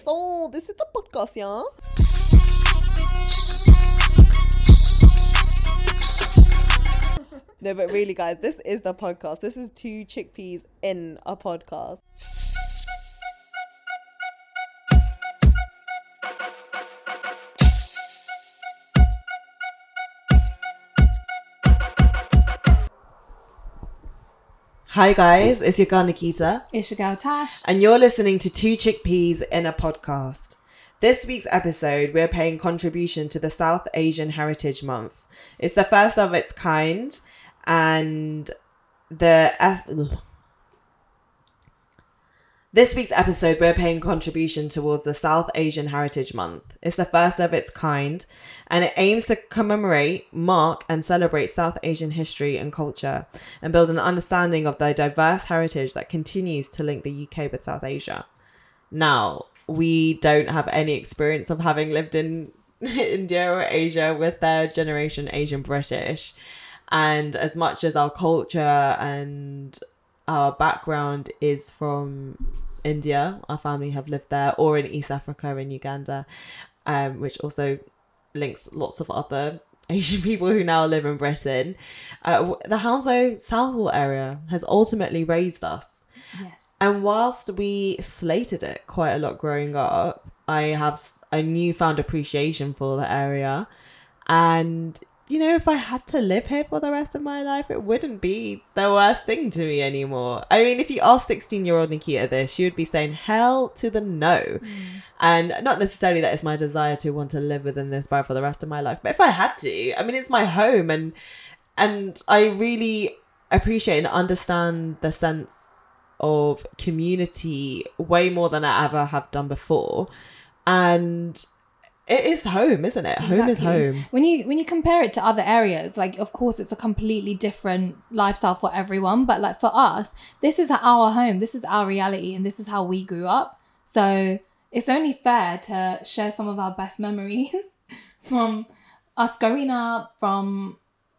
So this is the podcast, yeah. No, but really, guys, this is the podcast. This is two chickpeas in a podcast. Hi, guys, it's your girl Nikita, It's your girl Tash. and you're listening to Two Chickpeas in a Podcast. This week's episode, we're paying contribution to the South Asian Heritage Month. It's the first of its kind, and the. This week's episode we're paying contribution towards the South Asian Heritage Month. It's the first of its kind, and it aims to commemorate, mark, and celebrate South Asian history and culture, and build an understanding of the diverse heritage that continues to link the UK with South Asia. Now, we don't have any experience of having lived in India or Asia with third generation Asian British. And as much as our culture and our background is from India, our family have lived there, or in East Africa in Uganda, um, which also links lots of other Asian people who now live in Britain. Uh, the Hounslow Southall area has ultimately raised us. Yes. And whilst we slated it quite a lot growing up, I have a newfound appreciation for the area. And, you know, if I had to live here for the rest of my life, it wouldn't be the worst thing to me anymore. I mean, if you ask 16 year old Nikita this, she would be saying hell to the no. Mm. And not necessarily that it's my desire to want to live within this borough for the rest of my life, but if I had to, I mean, it's my home and and I really appreciate and understand the sense of community way more than I ever have done before. And it is home, isn't it? Home is home. When you when you compare it to other areas, like of course it's a completely different lifestyle for everyone, but like for us, this is our home, this is our reality, and this is how we grew up. So it's only fair to share some of our best memories from us growing up, from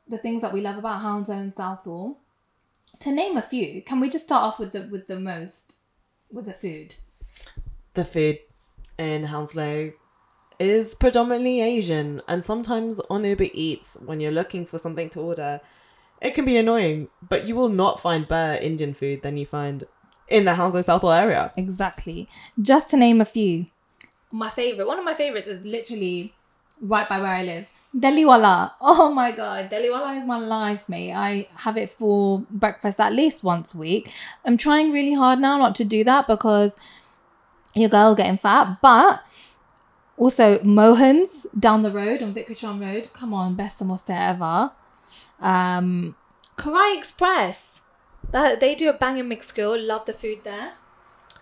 the things that we love about Hounslow and Southall. To name a few, can we just start off with the with the most with the food? The food in Hounslow is predominantly Asian, and sometimes on Uber Eats, when you're looking for something to order, it can be annoying, but you will not find better Indian food than you find in the Hounslow Southall area. Exactly. Just to name a few. My favorite, one of my favorites is literally right by where I live. Deliwala. Oh my god, Deliwala is my life, mate. I have it for breakfast at least once a week. I'm trying really hard now not to do that because your girl getting fat, but also Mohan's down the road on Vikrachon Road. Come on, best samosa ever. Um, Karai Express. That they do a banging mixed grill. Love the food there.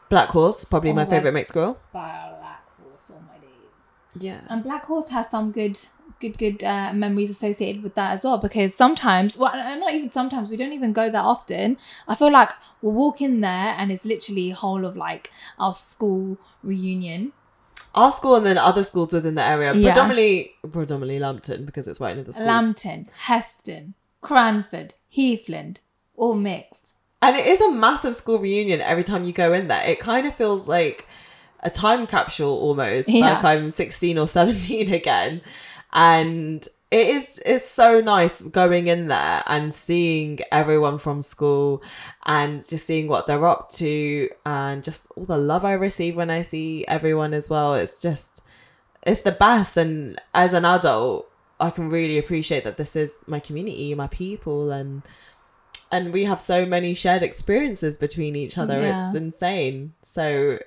Black Horse, probably Oh my my- favorite mixed grill. Black Horse all my days. Yeah. And Black Horse has some good, good, good uh, memories associated with that as well. Because sometimes, well, uh, not even sometimes, we don't even go that often. I feel like we'll walk in there and it's literally whole of like our school reunion. Our school and then other schools within the area, Yeah. predominantly predominantly Lambton because it's right near the school. Lambton, Heston, Cranford, Heathland, all mixed. and it is a massive school reunion every time you go in there. It kind of feels like a time capsule almost. Yeah. Like I'm 16 or 17 again. And it is it's so nice going in there and seeing everyone from school and just seeing what they're up to and just all the love I receive when I see everyone as well. It's just it's the best and as an adult I can really appreciate that this is my community, my people and and we have so many shared experiences between each other. Yeah. It's insane. So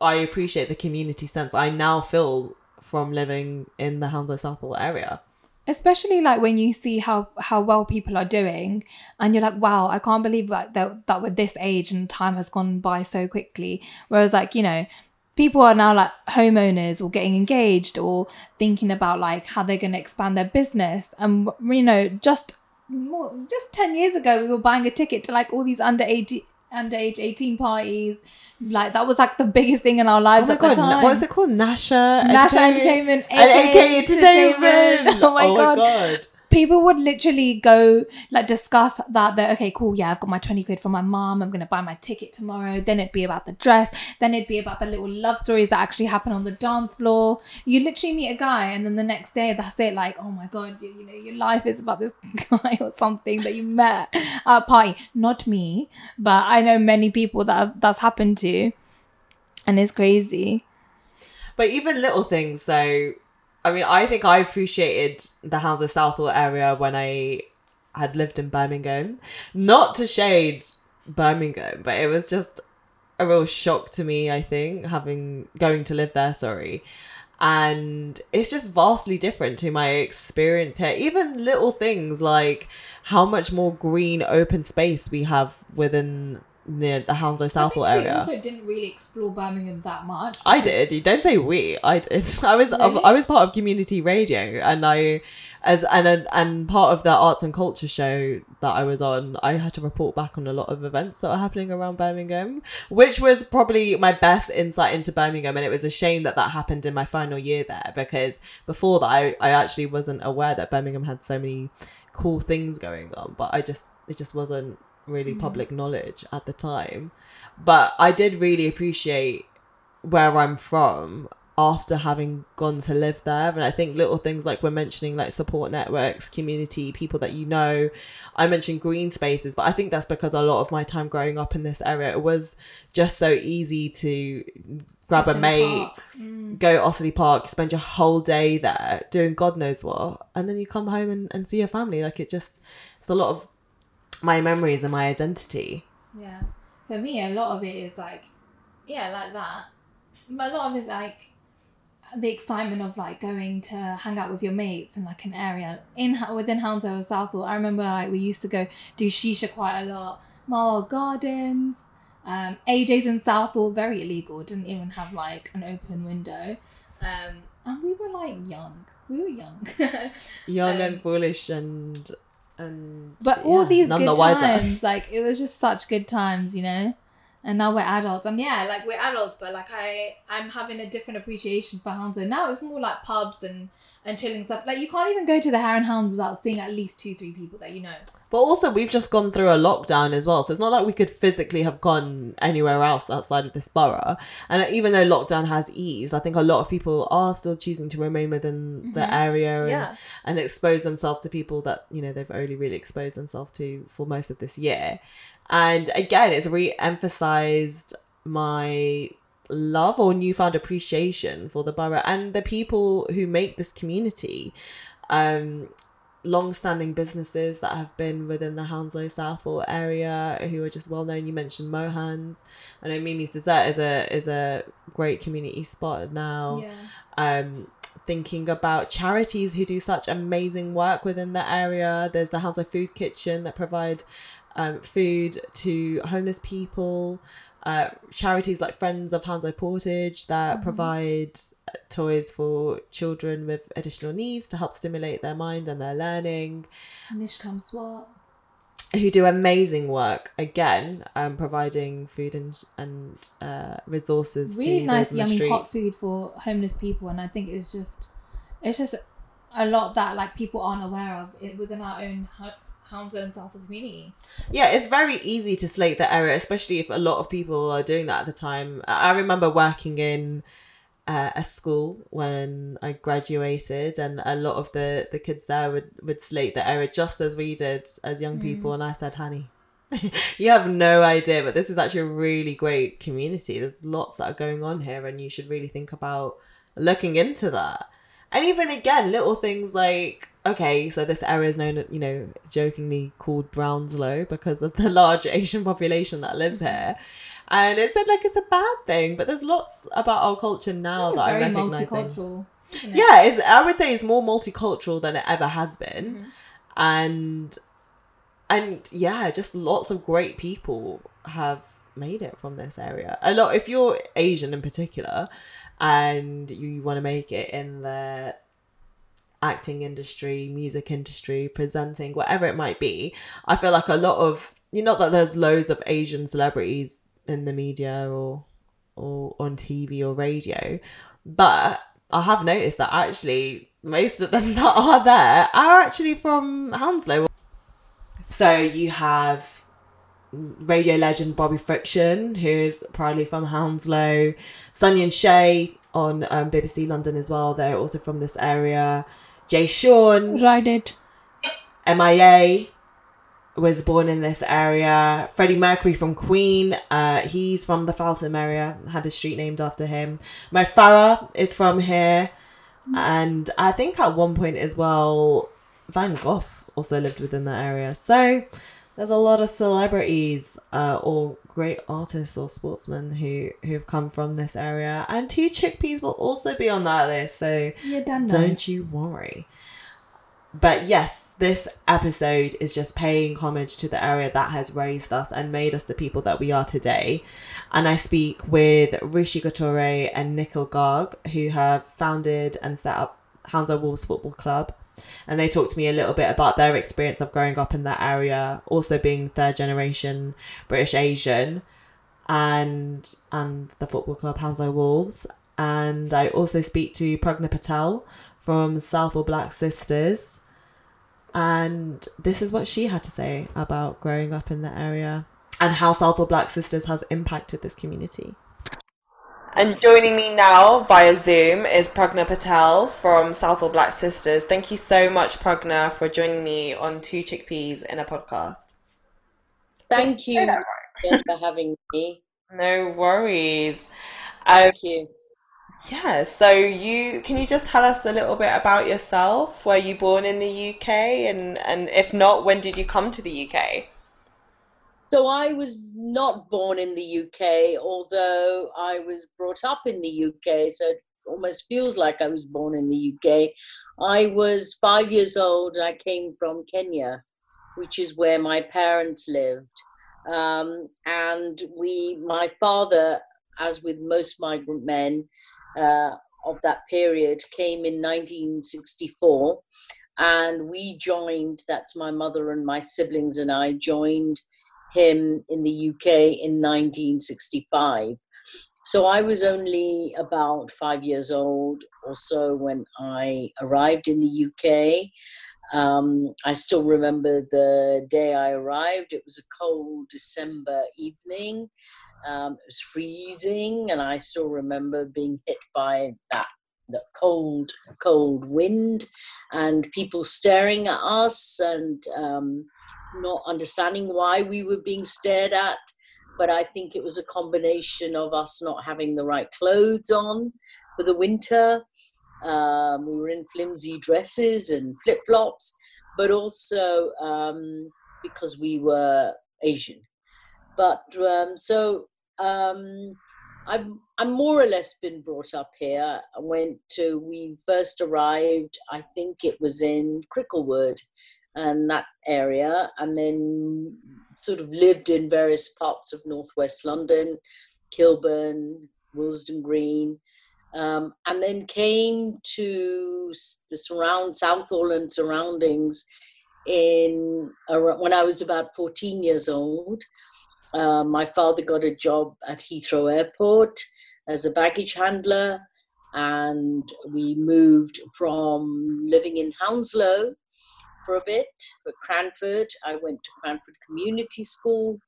I appreciate the community sense I now feel from living in the Hounslow Southall area. Especially like when you see how how well people are doing and you're like wow i can't believe like that, that with this age and time has gone by so quickly. Whereas like you know people are now like homeowners or getting engaged or thinking about like how they're going to expand their business. And you know just more just 10 years ago we were buying a ticket to like all these under 18 underage 18 parties like that was like the biggest thing in our lives Oh at the god, time what is it called? Nasha Nasha Entertainment, and aka AK Entertainment. Oh, oh my god. People would literally go like discuss that they're okay cool yeah i've got my 20 quid for my mom i'm gonna buy my ticket tomorrow then it'd be about the dress then it'd be about the little love stories that actually happen on the dance floor. You literally meet a guy and then the next day that's it like oh my god you, you know your life is about this guy or something that you met at a party. Not me but i know many people that have, that's happened to and it's crazy. But even little things so I mean, I think I appreciated the Hounslow Southall area when I had lived in Birmingham. Not to shade Birmingham, but it was just a real shock to me, I think, having going to live there, sorry. And it's just vastly different to my experience here. Even little things like how much more green open space we have within near the Hounslow Southall area. We also didn't really explore Birmingham that much. I did. Don't say we. I did. I was really? I, was part of community radio, and I as and and part of the arts and culture show that I was on, I had to report back on a lot of events that were happening around Birmingham, which was probably my best insight into Birmingham. And it was a shame that that happened in my final year there because before that, I, I actually wasn't aware that Birmingham had so many cool things going on, but I just it just wasn't really mm. public knowledge at the time. But I did really appreciate where I'm from after having gone to live there. And I think little things like we're mentioning, like support networks, community, people that you know. I mentioned green spaces, but I think that's because a lot of my time growing up in this area, it was just so easy to grab a mate, mm. go Osterley Park, spend your whole day there doing God knows what, and then you come home and, and see your family. Like it just, it's a lot of my memories and my identity. Yeah. For me, a lot of it is like, yeah, like that. But a lot of it's like the excitement of like going to hang out with your mates in like an area in within Hounslow or Southall. I remember like we used to go do shisha quite a lot. Marwell Gardens, um, AJ's in Southall, very illegal. Didn't even have like an open window. Um, and we were like young. We were young. young um, and foolish and and but all yeah, these good times like it was just such good times you know and now we're adults. And yeah like we're adults but like i i'm having a different appreciation for Hounslow now it's more like pubs and and chilling stuff. Like you can't even go to the hare and hound without seeing at least two three people that you know. But also we've just gone through a lockdown as well so it's not like we could physically have gone anywhere else outside of this borough. And even though lockdown has eased i think a lot of people are still choosing to remain within mm-hmm. the area and, yeah. and expose themselves to people that you know they've only really exposed themselves to for most of this year and again, it's re-emphasized my love or newfound appreciation for the borough and the people who make this community. Um, long-standing businesses that have been within the Hounslow Southall area who are just well known. You mentioned Mohan's. I know Mimi's Dessert is a is a great community spot now. Yeah. Um, thinking about charities who do such amazing work within the area. There's the Hounslow Food Kitchen that provide um, food to homeless people, uh, charities like Friends of Hounslow Portage that mm-hmm. provide toys for children with additional needs to help stimulate their mind and their learning. Nishkam SWAT. Who do amazing work again, um, providing food and and uh, resources. Really nice, yummy, hot food for homeless people, and I think it's just, it's just a lot that like people aren't aware of it within our own Hounslow and Southall community. Yeah, it's very easy to slate the area, especially if a lot of people are doing that at the time. I remember working in uh, a school when I graduated, and a lot of the, the kids there would, would slate the area just as we did as young mm. people. And I said, honey, you have no idea, but this is actually a really great community. There's lots that are going on here, and you should really think about looking into that. And even again, little things like okay, so this area is known, you know, jokingly called Brownslow because of the large Asian population that lives mm-hmm. here. And it said like it's a bad thing, but there's lots about our culture now that I'm recognizing. Multicultural, it? Yeah, it's, I would say it's more multicultural than it ever has been, mm-hmm. and and yeah, just lots of great people have made it from this area. A lot, if you're Asian in particular, and you want to make it in the acting industry, music industry, presenting, whatever it might be, I feel like a lot of you know that there's loads of Asian celebrities in the media or or on TV or radio, but I have noticed that actually most of them that are there are actually from Hounslow. So you have radio legend Bobby Friction, who is proudly from Hounslow, Sunny and Shay on um, BBC London as well. They're also from this area. Jay Sean, Ride it. MIA was born in this area. Freddie Mercury from Queen, uh, he's from the Feltham area, had a street named after him. Mo Farah is from here. And I think at one point as well, Van Gogh also lived within that area. So there's a lot of celebrities uh, or great artists or sportsmen who who have come from this area. And two chickpeas will also be on that list. So You don't don't you worry. But yes, this episode is just paying homage to the area that has raised us and made us the people that we are today. And I speak with Rishi Gatore and Nikhil Garg, who have founded and set up Hounslow Wolves Football Club. And they talked to me a little bit about their experience of growing up in that area, also being third generation British Asian, and and the football club Hounslow Wolves. And I also speak to Pragna Patel from Southall Black Sisters. And this is what she had to say about growing up in the area and how Southall Black Sisters has impacted this community. And joining me now via Zoom is Pragna Patel from Southall Black Sisters. Thank you so much, Pragna, for joining me on Two Chickpeas in a podcast. Thank you for having me. No worries. Um, Thank you. yeah, so you can you just tell us a little bit about yourself? Were you born in the UK and and if not, when did you come to the UK? So I was not born in the UK, although I was brought up in the UK. So it almost feels like I was born in the UK. I was five years old I came from Kenya, which is where my parents lived. Um, and we, my father, as with most migrant men uh, of that period, came in 1964. And we joined, that's my mother and my siblings and I joined him in the UK in 1965. So I was only about five years old or so when I arrived in the UK. Um, I still remember the day I arrived. It was a cold December evening. Um, it was freezing, and I still remember being hit by that the cold, cold wind, and people staring at us and um, not understanding why we were being stared at. But I think it was a combination of us not having the right clothes on for the winter. Um, we were in flimsy dresses and flip flops, but also um, because we were Asian. But um, so um, I've I'm more or less been brought up here. I went to we first arrived. I think it was in Cricklewood, and that area, and then sort of lived in various parts of northwest London, Kilburn, Willesden Green, um, and then came to the surround Southall and surroundings in when I was about 14 years old. Uh, my father got a job at Heathrow Airport as a baggage handler, and we moved from living in Hounslow for a bit, but Cranford. I went to Cranford Community School,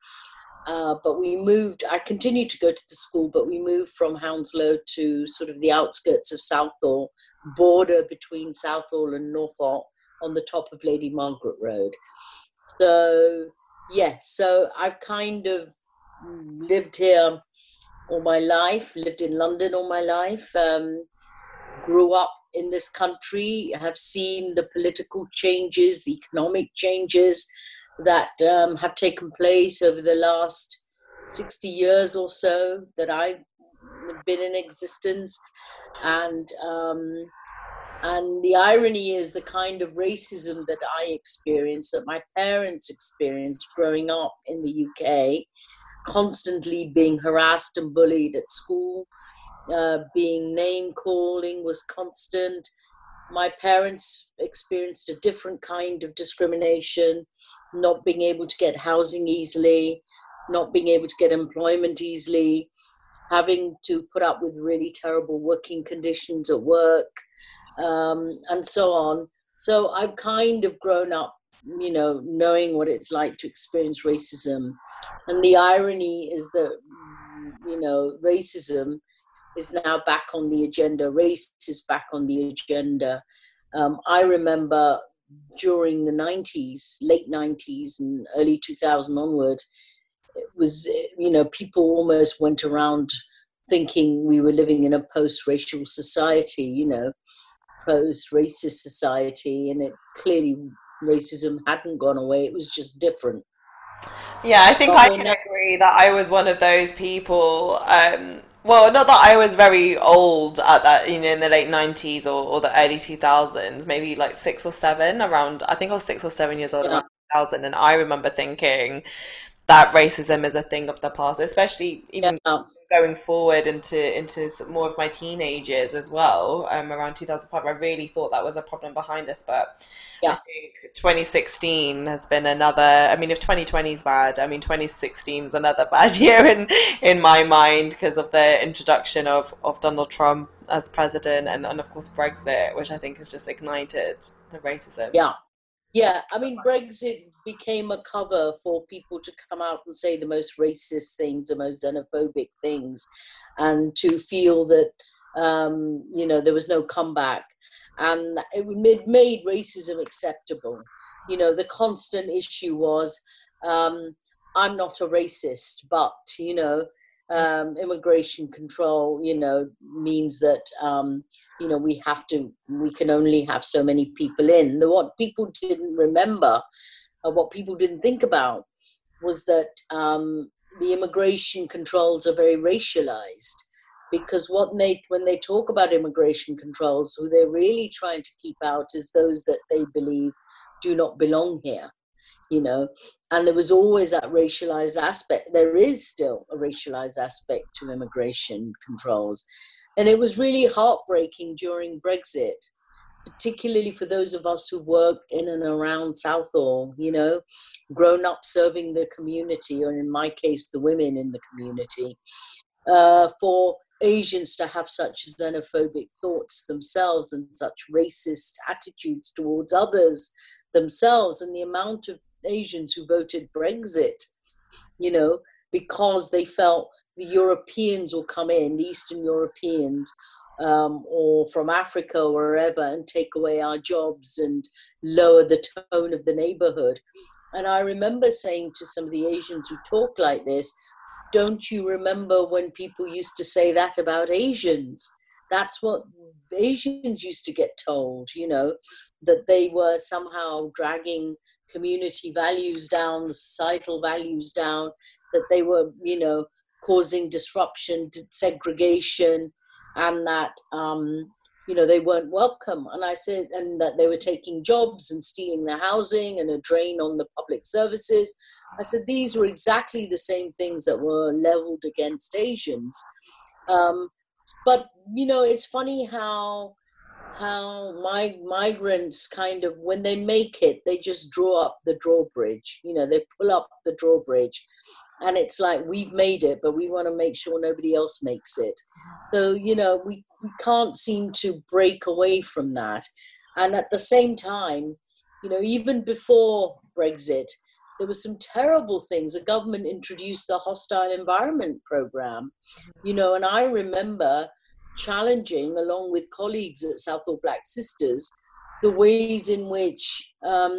uh, but we moved. I continued to go to the school, but we moved from Hounslow to sort of the outskirts of Southall, border between Southall and Northolt, on the top of Lady Margaret Road. So yes, so I've kind of lived here all my life, lived in London all my life, um, grew up in this country, have seen the political changes, the economic changes that um, have taken place over the last 60 years or so that I've been in existence. And um, and the irony is the kind of racism that I experienced, that my parents experienced growing up in the UK, constantly being harassed and bullied at school, uh, being name calling was constant. My parents experienced a different kind of discrimination, not being able to get housing easily, not being able to get employment easily. having to put up with really terrible working conditions at work, um, and so on. So I've kind of grown up, you know, knowing what it's like to experience racism. And the irony is that, you know, racism is now back on the agenda, race is back on the agenda. Um, I remember during the 90s, late 90s and early 2000 onward, it was, you know, people almost went around thinking we were living in a post racial society, you know, post racist society. And it clearly, racism hadn't gone away, it was just different. Yeah, I think but I can agree that I was one of those people. Um, well, not that I was very old at that, you know, in the late 90s or, or the early 2000s, maybe like six or seven around, I think I was six or seven years old yeah. around 2000. And I remember thinking that racism is a thing of the past, especially even yeah going forward into into more of my teenagers as well um, around 2005 i really thought that was a problem behind us but yeah. 2016 has been another i mean if 2020 is bad i mean 2016 is another bad year in in my mind because of the introduction of of donald trump as president and, and of course brexit which i think has just ignited the racism. Yeah yeah, I mean, Brexit became a cover for people to come out and say the most racist things, the most xenophobic things, and to feel that, um, you know, there was no comeback. And it made racism acceptable. You know, the constant issue was, um, I'm not a racist, but, you know, um, immigration control, you know, means that um, you know we have to, we can only have so many people in. The, what people didn't remember, uh, what people didn't think about, was that um, the immigration controls are very racialized. Because what they, when they talk about immigration controls, who they're really trying to keep out is those that they believe do not belong here you know and there was always that racialized aspect. There is still a racialized aspect to immigration controls. And it was really heartbreaking during brexit particularly for those of us who worked in and around southall you know grown up serving the community or in my case the women in the community uh, for Asians to have such xenophobic thoughts themselves and such racist attitudes towards others themselves, and the amount of Asians who voted Brexit, you know, because they felt the Europeans will come in, the Eastern Europeans, um, or from Africa or wherever, and take away our jobs and lower the tone of the neighborhood. And I remember saying to some of the Asians who talk like this, don't you remember when people used to say that about Asians? That's what Asians used to get told, you know, that they were somehow dragging community values down, societal values down, that they were, you know, causing disruption, segregation, and that, um, you know, they weren't welcome. And I said, and that they were taking jobs and stealing the housing and a drain on the public services. I said, these were exactly the same things that were leveled against Asians. Um, but, you know, it's funny how how my migrants kind of when they make it they just draw up the drawbridge you know they pull up the drawbridge. And it's like we've made it but we want to make sure nobody else makes it. So you know we, we can't seem to break away from that. And at the same time you know even before brexit there were some terrible things the government introduced the hostile environment program you know and i remember challenging, along with colleagues at Southall Black Sisters, the ways in which um,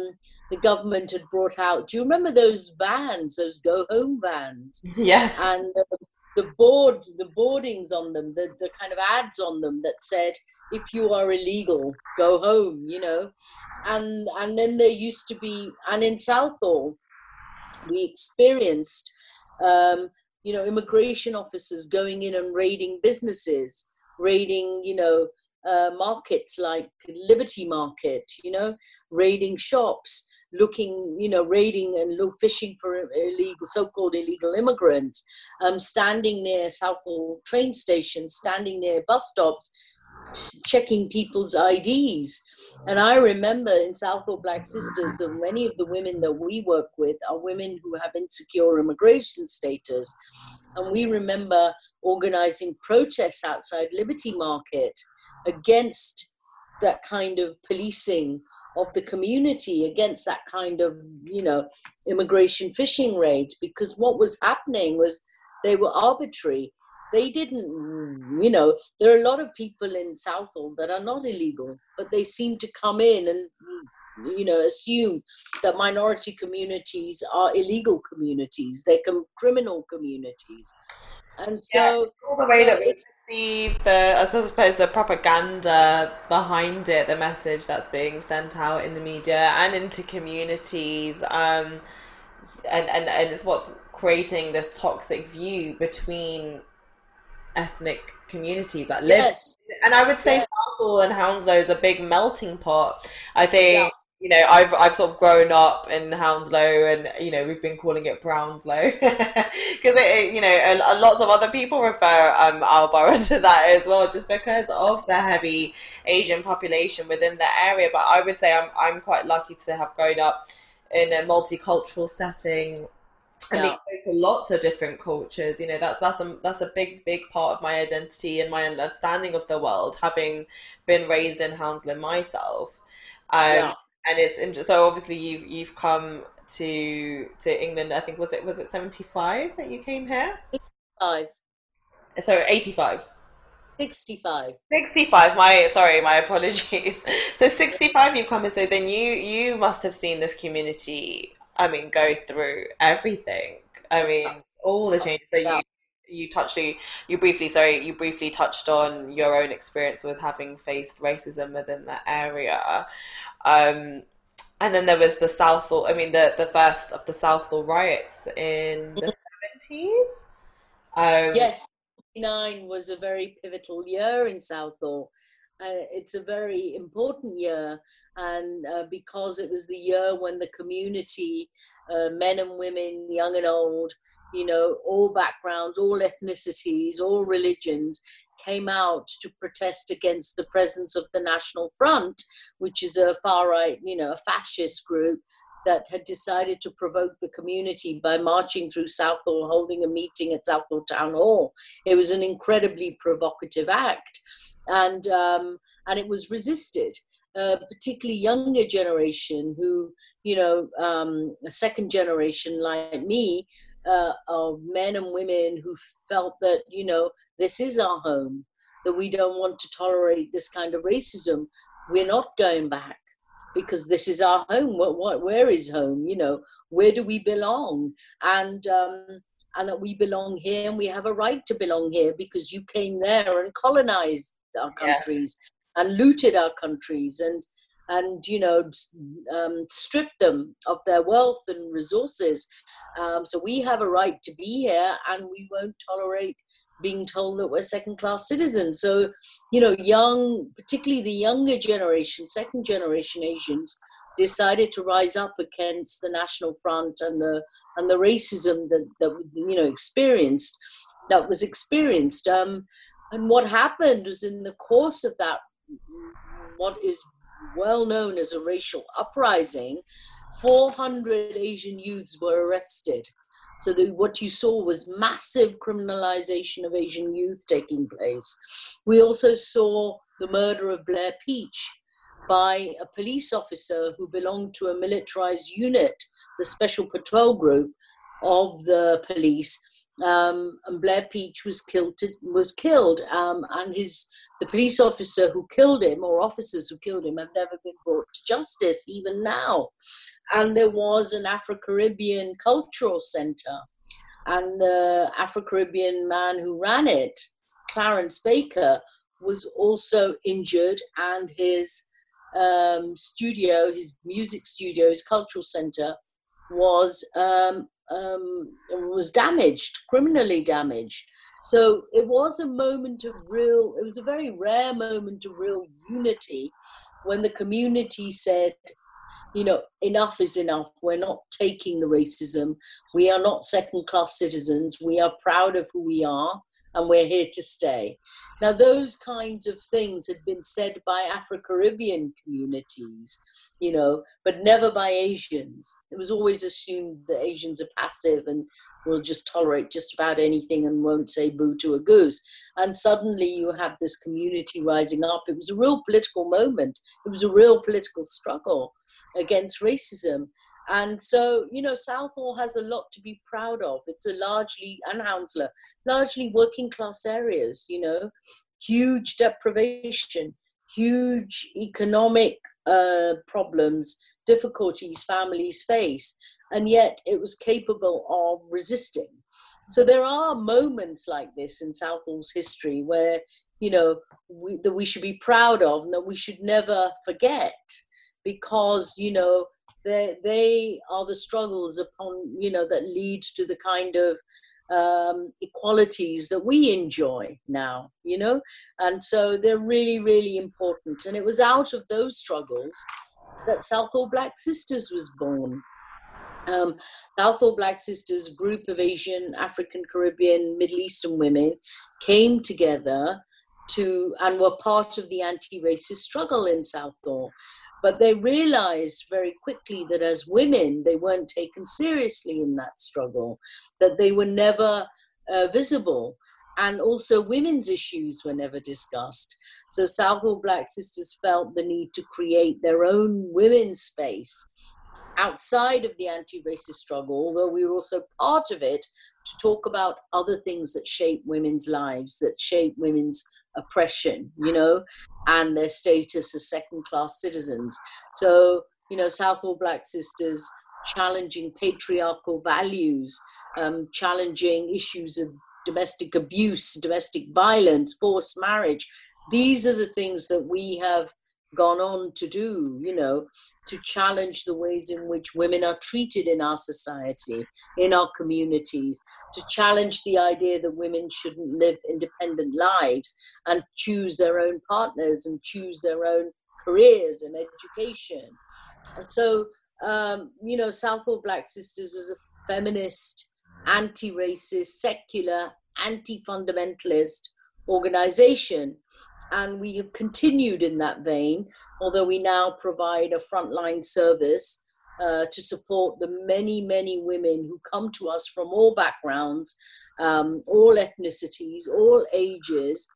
the government had brought out. Do you remember those vans, those go home vans? Yes. And uh, the boards, the boardings on them, the, the kind of ads on them that said, if you are illegal, go home, you know. And and then there used to be, and in Southall, we experienced, um, you know, immigration officers going in and raiding businesses raiding, you know, uh, markets like Liberty Market, you know, raiding shops, looking, you know, raiding and fishing for illegal, so-called illegal immigrants, um, standing near Southall train stations, standing near bus stops, checking people's IDs. And I remember in Southall Black Sisters that many of the women that we work with are women who have insecure immigration status. And we remember organizing protests outside Liberty Market against that kind of policing of the community against that kind of you know immigration fishing raids because what was happening was they were arbitrary they didn't you know there are a lot of people in southall that are not illegal but they seem to come in and you know assume that minority communities are illegal communities. They're com- criminal communities. And so yeah, all the way that we perceive the i suppose the propaganda behind it the message that's being sent out in the media and into communities um and and, and it's what's creating this toxic view between ethnic communities that live. Yes. And I would say yes. Southall and Hounslow is a big melting pot. I think. Yeah. You know, I've I've sort of grown up in Hounslow, and you know we've been calling it Brownslow because it, you know, a, a, lots of other people refer um, our borough to that as well, just because of the heavy Asian population within the area. But I would say I'm I'm quite lucky to have grown up in a multicultural setting and yeah. exposed to lots of different cultures. You know, that's that's a that's a big big part of my identity and my understanding of the world, having been raised in Hounslow myself. Um, yeah. And it's. So obviously you've you've come to to England. I think was it was it seventy five that you came here? Five. So eighty five. 65 65 my sorry my apologies so 65 you've come and so then you you must have seen this community I mean, go through everything. I mean, all the changes that you you touched you, briefly sorry you briefly touched on your own experience with having faced racism within that area. Um, and then there was the Southall I mean the the first of the Southall riots in the 70s um, yes 9 was a very pivotal year in Southall uh, it's a very important year and uh, because it was the year when the community uh, men and women young and old you know all backgrounds all ethnicities all religions came out to protest against the presence of the national front which is a far right you know a fascist group that had decided to provoke the community by marching through Southall, holding a meeting at Southall Town Hall. It was an incredibly provocative act and um, and it was resisted. Uh, particularly younger generation who, you know, um, a second generation like me, uh, of men and women who felt that, you know, this is our home, that we don't want to tolerate this kind of racism. We're not going back because this is our home. What, what, where is home? You know, where do we belong? And, um, and that we belong here and we have a right to belong here because you came there and colonized our countries yes. and looted our countries and and you know um, stripped them of their wealth and resources. Um, so we have a right to be here and we won't tolerate being told that we're second class citizens. So you know young particularly the younger generation second generation asians decided to rise up against the national front and the and the racism that that you know experienced that was experienced. Um, and what happened was in the course of that, what is well known as a racial uprising, 400 Asian youths were arrested. So the, what you saw was massive criminalization of Asian youth taking place. We also saw the murder of Blair Peach by a police officer who belonged to a militarized unit, the Special Patrol Group of the police, um, and Blair Peach was killed. Was killed, um, and his the police officer who killed him, or officers who killed him, have never been brought to justice, even now. And there was an Afro Caribbean cultural center, and the Afro Caribbean man who ran it, Clarence Baker, was also injured, and his um, studio, his music studio, his cultural center, was um, um, was damaged, criminally damaged. So it was a moment of real, it was a very rare moment of real unity when the community said, you know, enough is enough. We're not taking the racism. We are not second class citizens. We are proud of who we are. And we're here to stay. Now, those kinds of things had been said by Afro Caribbean communities, you know, but never by Asians. It was always assumed that Asians are passive and will just tolerate just about anything and won't say boo to a goose. And suddenly you have this community rising up. It was a real political moment, it was a real political struggle against racism. And so, you know, Southall has a lot to be proud of. It's a largely, and Hounslow, largely working class areas, you know, huge deprivation, huge economic uh, problems, difficulties families face, and yet it was capable of resisting. So there are moments like this in Southall's history where, you know, we, that we should be proud of and that we should never forget because, you know, they they are the struggles upon you know that lead to the kind of um, equalities that we enjoy now, you know, and so they're really, really important. And it was out of those struggles that Southall Black Sisters was born. Um, Southall Black Sisters, group of Asian, African, Caribbean, Middle Eastern women, came together to and were part of the anti-racist struggle in Southall. But they realized very quickly that as women, they weren't taken seriously in that struggle, that they were never uh, visible. And also, women's issues were never discussed. So, Southall Black Sisters felt the need to create their own women's space outside of the anti racist struggle, although we were also part of it to talk about other things that shape women's lives, that shape women's oppression, you know, and their status as second class citizens. So, you know, Southall Black Sisters challenging patriarchal values, um, challenging issues of domestic abuse, domestic violence, forced marriage. These are the things that we have gone on to do, you know, to challenge the ways in which women are treated in our society, in our communities, to challenge the idea that women shouldn't live independent lives and choose their own partners and choose their own careers and education. And so, um, you know, Southall Black Sisters is a feminist, anti racist, secular, anti fundamentalist organization and we have continued in that vein, although we now provide a frontline service uh, to support the many, many women who come to us from all backgrounds, um, all ethnicities, all ages.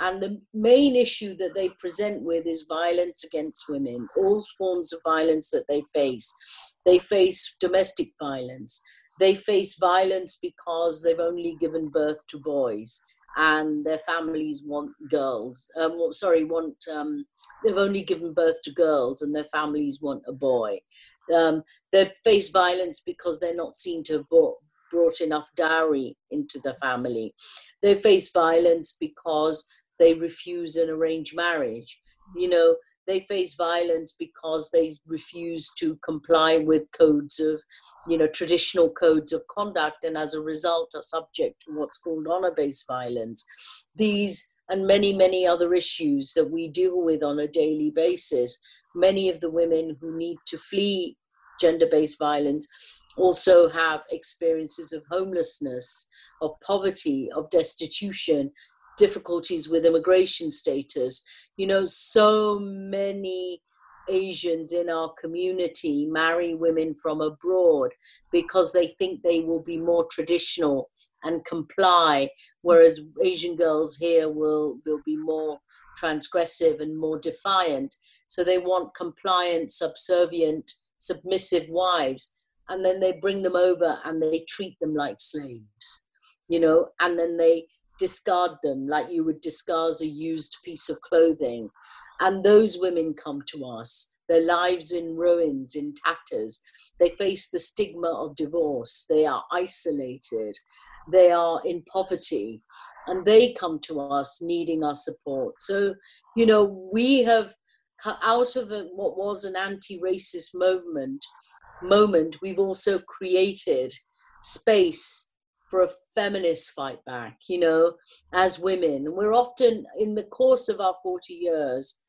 And the main issue that they present with is violence against women, all forms of violence that they face. They face domestic violence. They face violence because they've only given birth to boys and their families want girls. Um, sorry, want um, they've only given birth to girls, and their families want a boy. Um, they face violence because they're not seen to have brought, brought enough dowry into the family. They face violence because they refuse an arranged marriage. You know, they face violence because they refuse to comply with codes of you know traditional codes of conduct and as a result are subject to what's called honor-based violence these and many many other issues that we deal with on a daily basis many of the women who need to flee gender-based violence also have experiences of homelessness of poverty of destitution difficulties with immigration status. You know, so many Asians in our community marry women from abroad because they think they will be more traditional and comply, whereas Asian girls here will, will be more transgressive and more defiant. So they want compliant, subservient, submissive wives. And then they bring them over and they treat them like slaves, you know, and then they discard them like you would discard a used piece of clothing. And those women come to us, their lives in ruins, in tatters. They face the stigma of divorce. They are isolated. They are in poverty. And they come to us needing our support. So, you know, we have out of a, what was an anti-racist movement moment we've also created space for a feminist fight back, you know, as women. We're often, in the course of our 40 years,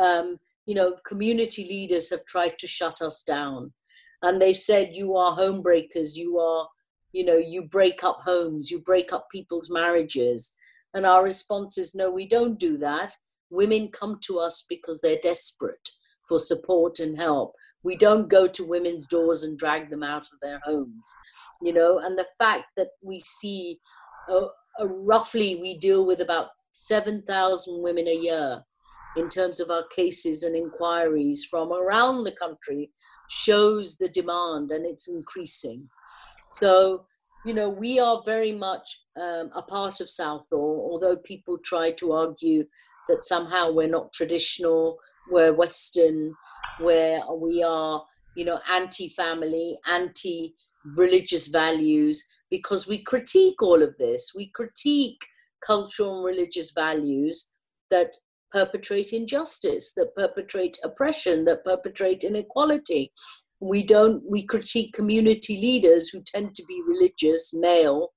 um, you know, community leaders have tried to shut us down. And they've said, you are homebreakers, you are, you know, you break up homes, you break up people's marriages. And our response is no, we don't do that. Women come to us because they're desperate for support and help. We don't go to women's doors and drag them out of their homes, you know. And the fact that we see uh, uh, roughly we deal with about 7,000 women a year in terms of our cases and inquiries from around the country shows the demand and it's increasing. So, you know, we are very much um, a part of Southall, although people try to argue that somehow we're not traditional, we're Western, where we are, you know, anti family, anti religious values, because we critique all of this. We critique cultural and religious values that perpetrate injustice, that perpetrate oppression, that perpetrate inequality. We don't, we critique community leaders who tend to be religious, male,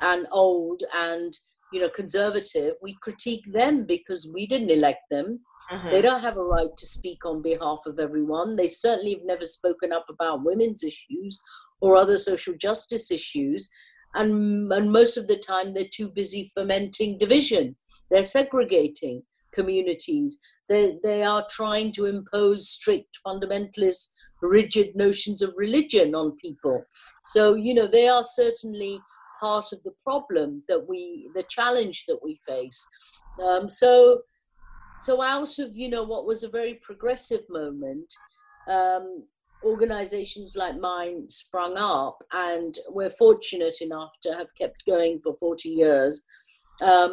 and old, and you know, conservative. We critique them because we didn't elect them. Mm-hmm. They don't have a right to speak on behalf of everyone. They certainly have never spoken up about women's issues or other social justice issues. And, and most of the time, they're too busy fomenting division. They're segregating communities. They, they are trying to impose strict, fundamentalist, rigid notions of religion on people. So, you know, they are certainly part of the problem that we, the challenge that we face. Um, so, so out of you know what was a very progressive moment, um, organizations like mine sprung up, and we're fortunate enough to have kept going for forty years. Um,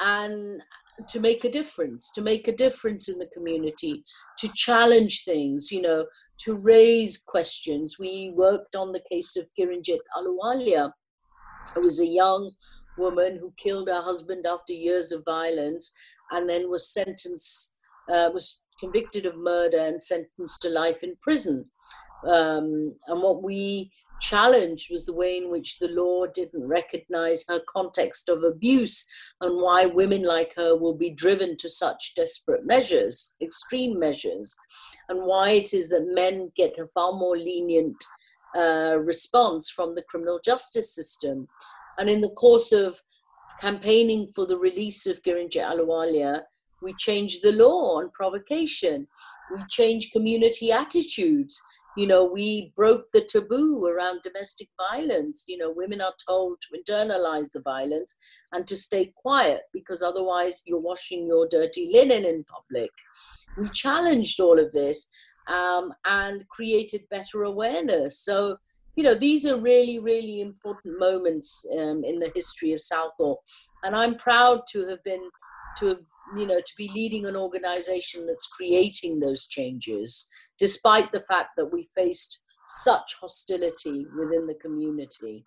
and to make a difference, to make a difference in the community, to challenge things, you know, to raise questions. We worked on the case of Kiranjit Ahluwalia, who was a young woman who killed her husband after years of violence and then was sentenced, uh, was convicted of murder and sentenced to life in prison. Um, and what we challenged was the way in which the law didn't recognize her context of abuse and why women like her will be driven to such desperate measures, extreme measures, and why it is that men get a far more lenient uh, response from the criminal justice system. And in the course of campaigning for the release of Kiranjit Ahluwalia, we changed the law on provocation. We changed community attitudes you know we broke the taboo around domestic violence you know women are told to internalize the violence and to stay quiet because otherwise you're washing your dirty linen in public we challenged all of this um, and created better awareness. So you know these are really really important moments um, in the history of southall. And i'm proud to have been to have you know to be leading an organization that's creating those changes despite the fact that we faced such hostility within the community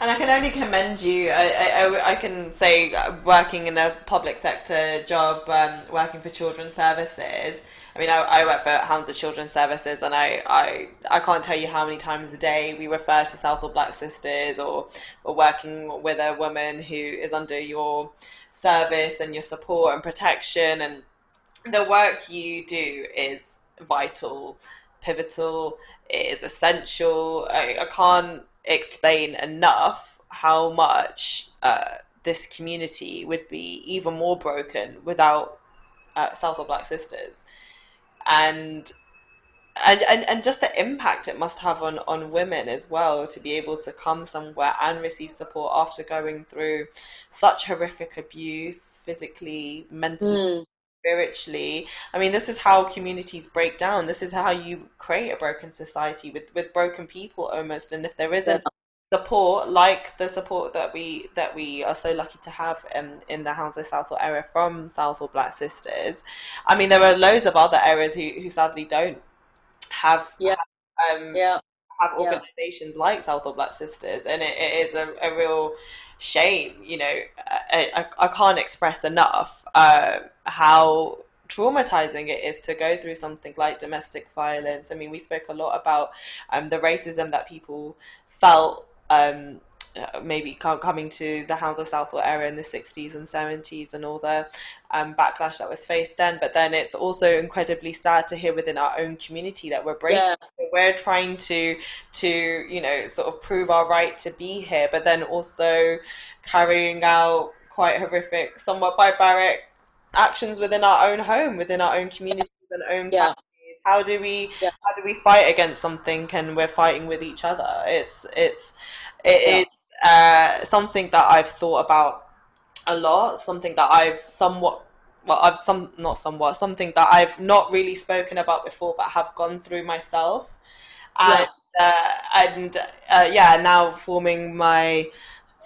and I can only commend you. I, I, I can say, uh, working in a public sector job, um, working for children's services. I mean, I, I work for Hounslow Children's Services, and I, I, I can't tell you how many times a day we refer to Southall Black Sisters or, or working with a woman who is under your service and your support and protection. And the work you do is vital, pivotal, it is essential. I, I can't explain enough how much uh, this community would be even more broken without uh, or Black Sisters and and, and and just the impact it must have on on women as well to be able to come somewhere and receive support after going through such horrific abuse physically mentally mm. Spiritually. I mean this is how communities break down. This is how you create a broken society with with broken people almost. And if there isn't yeah. support like the support that we that we are so lucky to have um, in the Hounslow Southall area from Southall Black Sisters. I mean, there are loads of other areas who, who sadly don't have yeah. um, yeah. have organizations yeah. like Southall Black Sisters, and it, it is a, a real shame. You know, I, I, I can't express enough uh, how traumatizing it is to go through something like domestic violence. I mean, we spoke a lot about um, the racism that people felt um, uh, maybe coming to the Hounslow Southall area in the 60s and 70s and all the um, backlash that was faced then. But then it's also incredibly sad to hear within our own community that we're breaking. Yeah. We're trying to to you know sort of prove our right to be here, but then also carrying out quite horrific, somewhat barbaric actions within our own home, within our own communities and own yeah. families. How do we yeah. how do we fight against something and we're fighting with each other? It's it's it yeah. is uh, something that I've thought about a lot. Something that I've somewhat well, I've some not somewhat something that I've not really spoken about before, but have gone through myself, and yeah. uh, and uh, yeah, now forming my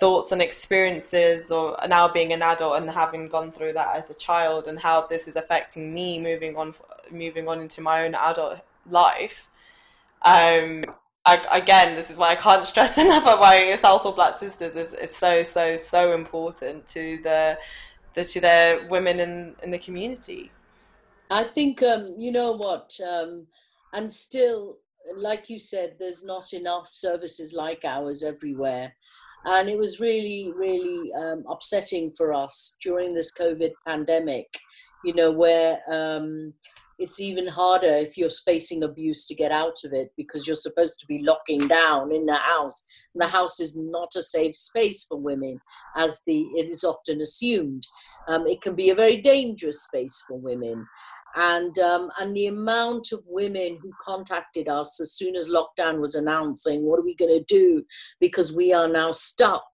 thoughts and experiences or now being an adult and having gone through that as a child and how this is affecting me moving on moving on into my own adult life um I, again this is why i can't stress enough about why southall black sisters is, is so so so important to the, the to the women in in the community. I think um you know what um and still like you said there's not enough services like ours everywhere. And it was really really um, upsetting for us during this covid pandemic you know where um, it's even harder if you're facing abuse to get out of it because you're supposed to be locking down in the house. And the house is not a safe space for women as the it is often assumed. Um, it can be a very dangerous space for women. And um, and the amount of women who contacted us as soon as lockdown was announced saying what are we going to do? Because we are now stuck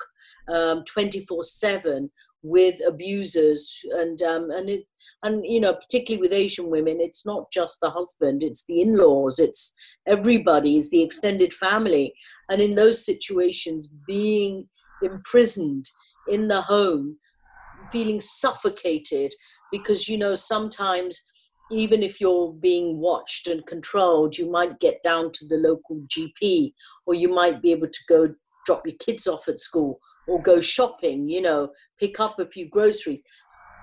um, 24 7 with abusers. And um, and it and you know particularly with asian women it's not just the husband it's the in-laws it's everybody it's the extended family. And in those situations being imprisoned in the home feeling suffocated because you know sometimes even if you're being watched and controlled, you might get down to the local GP, or you might be able to go drop your kids off at school, or go shopping. You know, pick up a few groceries.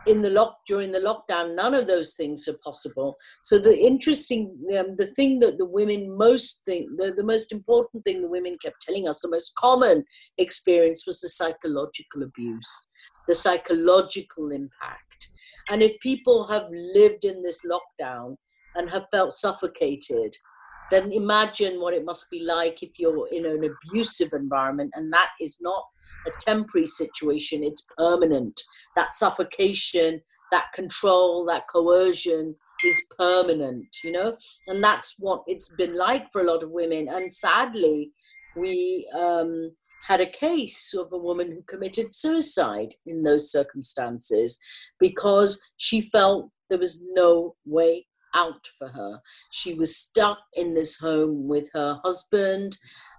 In the lock during the lockdown, none of those things are possible. So the interesting, um, the thing that the women most think, the, the most important thing the women kept telling us, the most common experience was the psychological abuse, the psychological impact and if people have lived in this lockdown and have felt suffocated, then imagine what it must be like if you're in an abusive environment and that is not a temporary situation, it's permanent. That suffocation, that control, that coercion is permanent, you know? And that's what it's been like for a lot of women. And sadly, we um, had a case of a woman who committed suicide in those circumstances because she felt there was no way out for her. She was stuck in this home with her husband,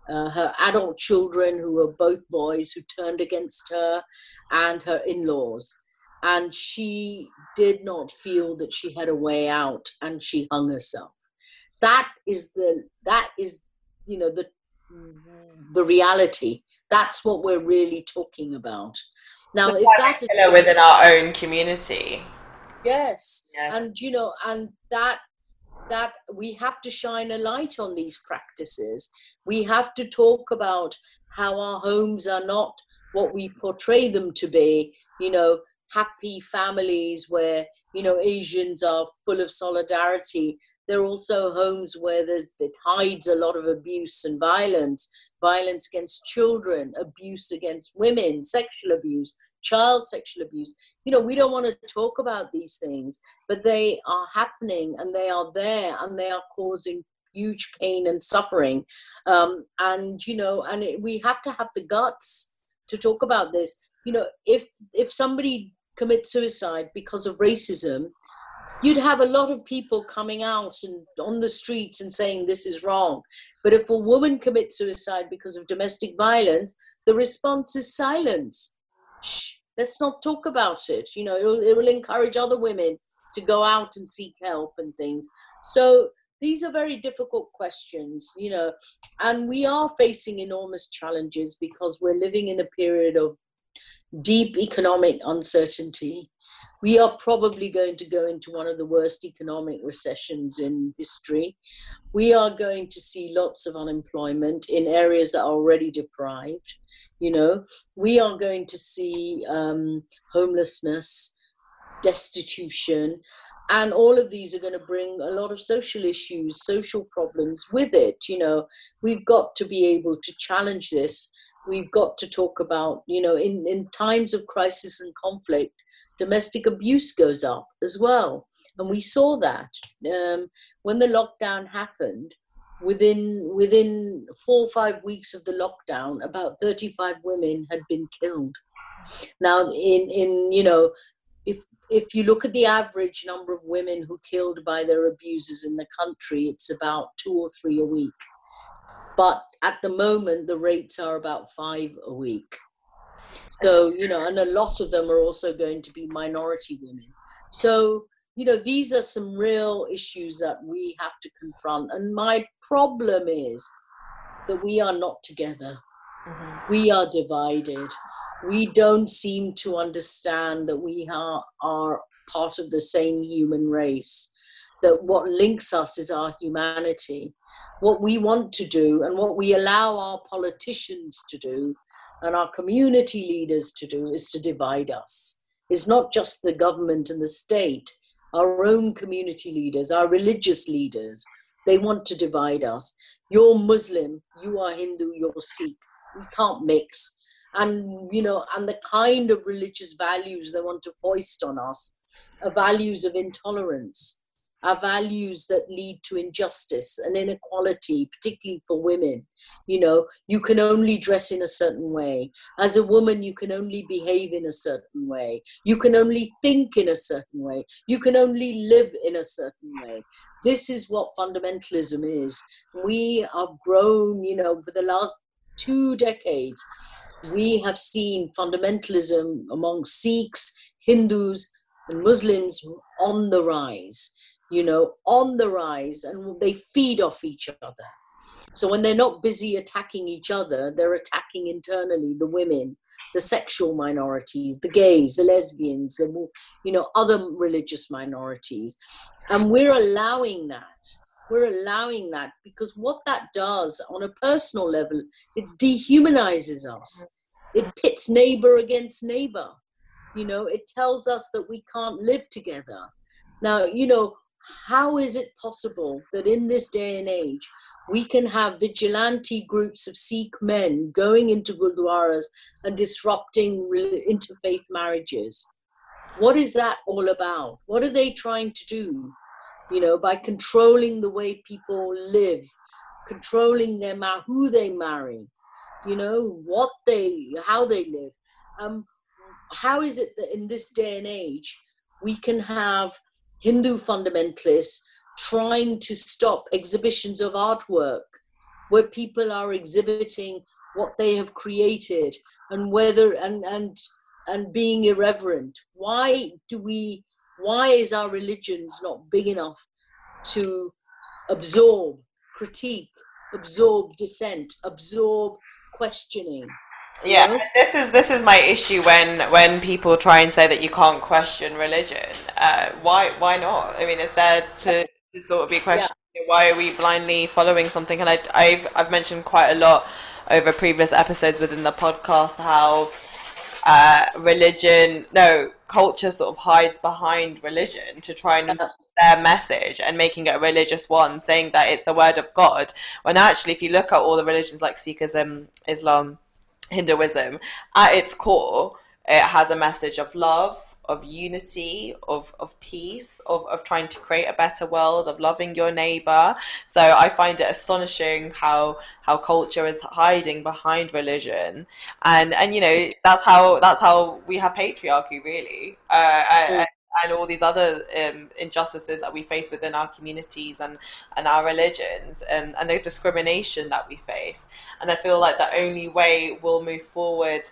uh, her adult children, who were both boys who turned against her, and her in laws. And she did not feel that she had a way out, and she hung herself. That is the that is you know the the reality. That's what we're really talking about. Now, if that is within our own community, yes, yes, and you know, and that that we have to shine a light on these practices. We have to talk about how our homes are not what we portray them to be. You know, happy families where you know Asians are full of solidarity there are also homes where there's that hides a lot of abuse and violence, violence against children, abuse against women, sexual abuse, child sexual abuse. You know, we don't want to talk about these things, but they are happening and they are there and they are causing huge pain and suffering. Um, and you know, and it, we have to have the guts to talk about this. You know, if if somebody commits suicide because of racism, you'd have a lot of people coming out and on the streets and saying this is wrong. But if a woman commits suicide because of domestic violence, the response is silence. Shh, let's not talk about it. You know, it will, it will encourage other women to go out and seek help and things. So these are very difficult questions, you know, and we are facing enormous challenges because we're living in a period of deep economic uncertainty we are probably going to go into one of the worst economic recessions in history. We are going to see lots of unemployment in areas that are already deprived. You know, we are going to see um, homelessness, destitution, and all of these are going to bring a lot of social issues, social problems with it. You know, we've got to be able to challenge this we've got to talk about, you know, in, in times of crisis and conflict, domestic abuse goes up as well. And we saw that um, when the lockdown happened. Within within four or five weeks of the lockdown, about 35 women had been killed. Now, in in you know, if if you look at the average number of women who killed by their abusers in the country, it's about two or three a week. But at the moment, the rates are about five a week. So, you know, and a lot of them are also going to be minority women. So, you know, these are some real issues that we have to confront. And my problem is that we are not together, mm-hmm. we are divided. We don't seem to understand that we are, are part of the same human race that what links us is our humanity. What we want to do and what we allow our politicians to do and our community leaders to do is to divide us. It's not just the government and the state, our own community leaders, our religious leaders. They want to divide us. You're Muslim, you are Hindu, you're Sikh. We can't mix. And you know, and the kind of religious values they want to foist on us are values of intolerance are values that lead to injustice and inequality, particularly for women. You know, you can only dress in a certain way. As a woman, you can only behave in a certain way. You can only think in a certain way. You can only live in a certain way. This is what fundamentalism is. We have grown, you know, for the last two decades, we have seen fundamentalism among Sikhs, Hindus, and Muslims on the rise you know, on the rise and they feed off each other. So when they're not busy attacking each other, they're attacking internally the women, the sexual minorities, the gays, the lesbians, the you know other religious minorities, and we're allowing that. We're allowing that because what that does on a personal level, it dehumanizes us. It pits neighbor against neighbor. You know, it tells us that we can't live together. Now, you know, how is it possible that in this day and age we can have vigilante groups of Sikh men going into gurdwaras and disrupting interfaith marriages? What is that all about? What are they trying to do? You know, by controlling the way people live, controlling their mar- who they marry, you know, what they, how they live. Um, how is it that in this day and age we can have Hindu fundamentalists trying to stop exhibitions of artwork where people are exhibiting what they have created and whether and and and being irreverent. Why do we why is our religions not big enough to absorb critique absorb dissent absorb questioning yeah. This is this is my issue when when people try and say that you can't question religion. Uh, why why not? I mean is there to, to sort of be questioned? Yeah. why are we blindly following something? And I, i've i've mentioned quite a lot over previous episodes within the podcast how uh, religion no culture sort of hides behind religion to try and their message and making it a religious one saying that it's the word of god when actually if you look at all the religions like sikhism islam Hinduism, at its core, it has a message of love, of unity, of, of peace, of, of trying to create a better world, of loving your neighbor. So I find it astonishing how how culture is hiding behind religion, and and you know that's how that's how we have patriarchy really. Uh, mm and all these other um, injustices that we face within our communities and, and our religions and, um, and the discrimination that we face. And I feel like the only way we'll move forward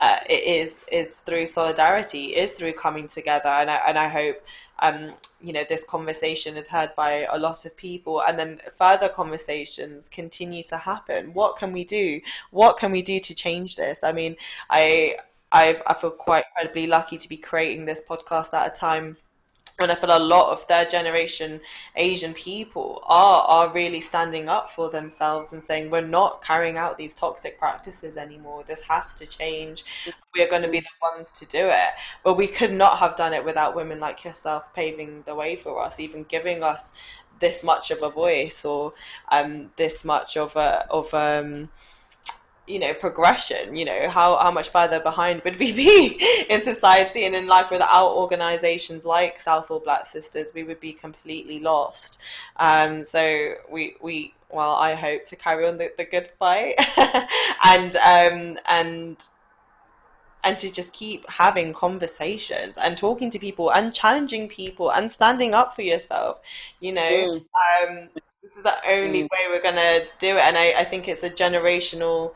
uh, is is through solidarity, is through coming together. And I, and I hope um, you know this conversation is heard by a lot of people and then further conversations continue to happen what can we do what can we do to change this i mean i I've, I feel quite incredibly lucky to be creating this podcast at a time when I feel a lot of third generation Asian people are are really standing up for themselves and saying we're not carrying out these toxic practices anymore. This has to change. We are going to be the ones to do it. But we could not have done it without women like yourself paving the way for us, even giving us this much of a voice or um, this much of a of um, you know progression you know how how much further behind would we be in society and in life without organizations like Southall black sisters we would be completely lost um so we we well i hope to carry on the, the good fight and um and and to just keep having conversations and talking to people and challenging people and standing up for yourself you know mm. um this is the only mm. way we're gonna do it and I, I think it's a generational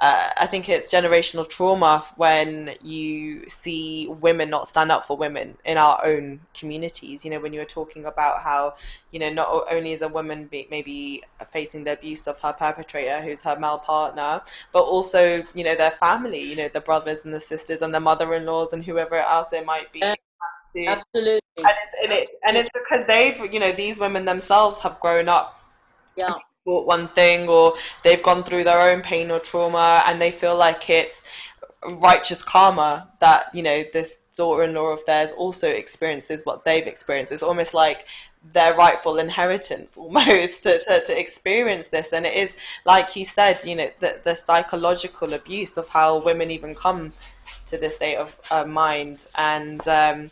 uh, I think it's generational trauma when you see women not stand up for women in our own communities. You know, when you were talking about how, you know, not only is a woman be, maybe facing the abuse of her perpetrator, who's her male partner, but also, you know, their family, you know, the brothers and the sisters and the mother in laws and whoever else it might be. To, absolutely. And it's, and, it's, and it's because they've, you know, these women themselves have grown up yeah. bought one thing or they've gone through their own pain or trauma and they feel like it's righteous karma that you know this daughter-in-law of theirs also experiences what they've experienced. It's almost like their rightful inheritance almost to, to, to, experience this. And it is like you said you know the, the psychological abuse of how women even come to this state of uh, mind and um,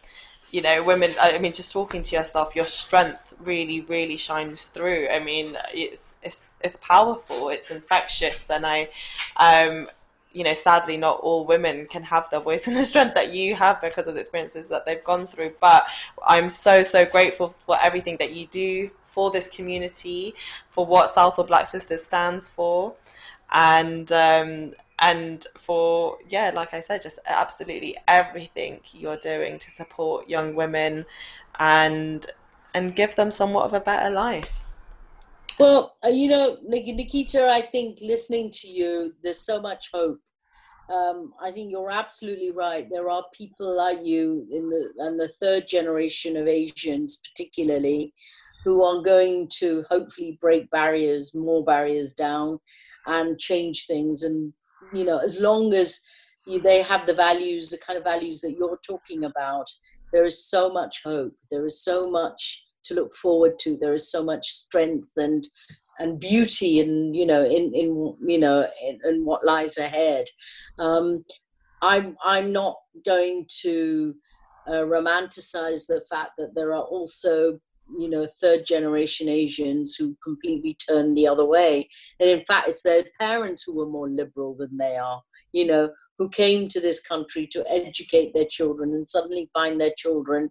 you know, women. I mean, just talking to yourself, your strength really, really shines through. I mean, it's it's it's powerful. It's infectious, and I, um, you know, sadly, not all women can have the voice and the strength that you have because of the experiences that they've gone through. But I'm so so grateful for everything that you do for this community, for what Southall Black Sisters stands for, and um, and for yeah like i said just absolutely everything you're doing to support young women and and give them somewhat of a better life well uh, you know nikita i think listening to you there's so much hope um, I think you're absolutely right. There are people like you in the and the third generation of Asians, particularly, who are going to hopefully break barriers, more barriers down, and change things and you know, as long as they have the values, the kind of values that you're talking about, there is so much hope. There is so much to look forward to. There is so much strength and and beauty, and you know, in in you know, in, in what lies ahead. Um, I'm I'm not going to uh, romanticize the fact that there are also you know third generation asians who completely turned the other way. And in fact it's their parents who were more liberal than they are you know who came to this country to educate their children and suddenly find their children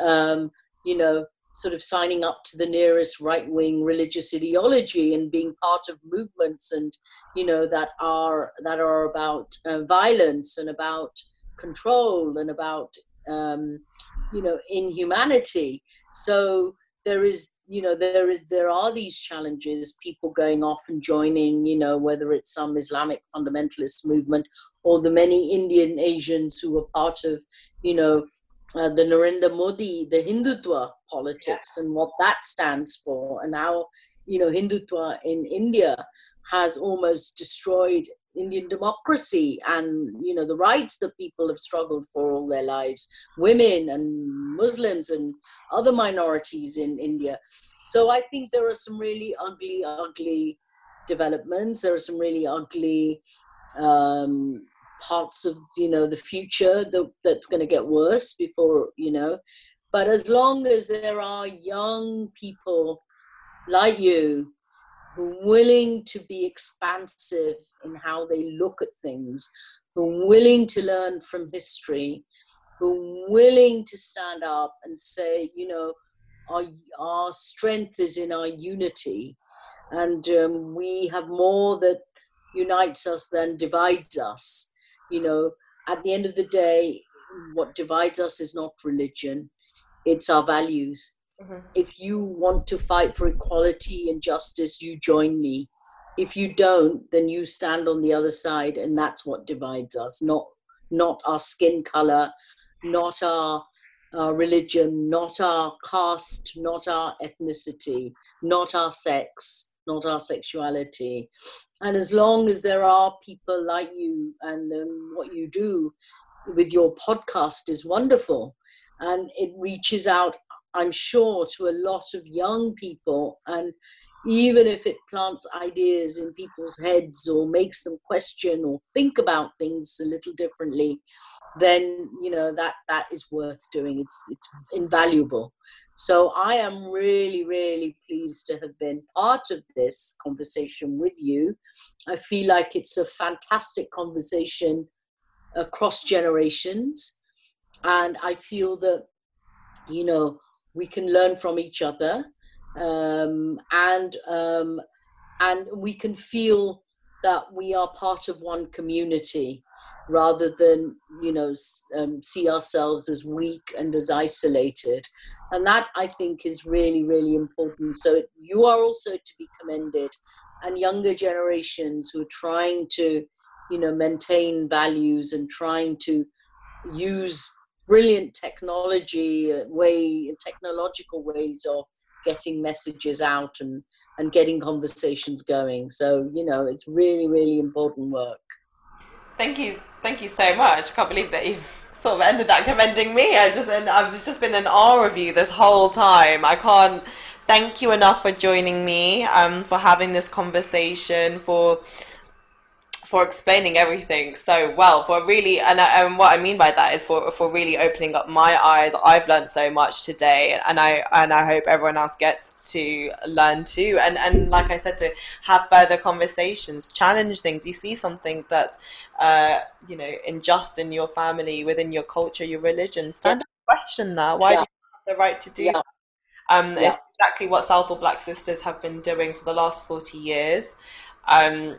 um, you know sort of signing up to the nearest right wing religious ideology and being part of movements and you know that are that are about uh, violence and about control and about um, you know inhumanity so there is you know there is there are these challenges people going off and joining you know whether it's some islamic fundamentalist movement or the many indian asians who are part of you know uh, the Narendra Modi, the Hindutva politics and what that stands for, and how you know Hindutva in India has almost destroyed Indian democracy and you know the rights that people have struggled for all their lives, women and Muslims and other minorities in India. So I think there are some really ugly, ugly developments. There are some really ugly um, parts of you know the future that, that's going to get worse before you know. But as long as there are young people like you who willing to be expansive in how they look at things, who willing to learn from history, who willing to stand up and say, you know, our, our strength is in our unity, and um, we have more that unites us than divides us. You know, at the end of the day, what divides us is not religion, it's our values. Mm-hmm. If you want to fight for equality and justice, you join me. If you don't then you stand on the other side and that's what divides us. Not not our skin color not our, our religion not our caste not our ethnicity not our sex not our sexuality. And as long as there are people like you and um, what you do with your podcast is wonderful. And it reaches out I'm sure, to a lot of young people. And even if it plants ideas in people's heads or makes them question or think about things a little differently, then you know that that is worth doing. It's it's invaluable. So I am really really pleased to have been part of this conversation with you. I feel like it's a fantastic conversation across generations, and I feel that you know we can learn from each other um, and um, and we can feel that we are part of one community rather than you know um, see ourselves as weak and as isolated. And that i think is really really important. So you are also to be commended and younger generations who are trying to you know maintain values and trying to use brilliant technology uh, way technological ways of getting messages out and and getting conversations going. So you know it's really really important work. Thank you thank you so much. I can't believe that you've sort of ended that commending me. I just and i've just been in awe of you this whole time. I can't thank you enough for joining me um for having this conversation for for explaining everything so well for really and, and what I mean by that is for for really opening up my eyes I've learned so much today and I and I hope everyone else gets to learn too and and like I said to have further conversations challenge things you see something that's uh, you know unjust in your family within your culture your religion stand yeah. up question that why yeah. do you have the right to do yeah. that um, yeah. It's exactly what Southall Black Sisters have been doing for the last 40 years. Um,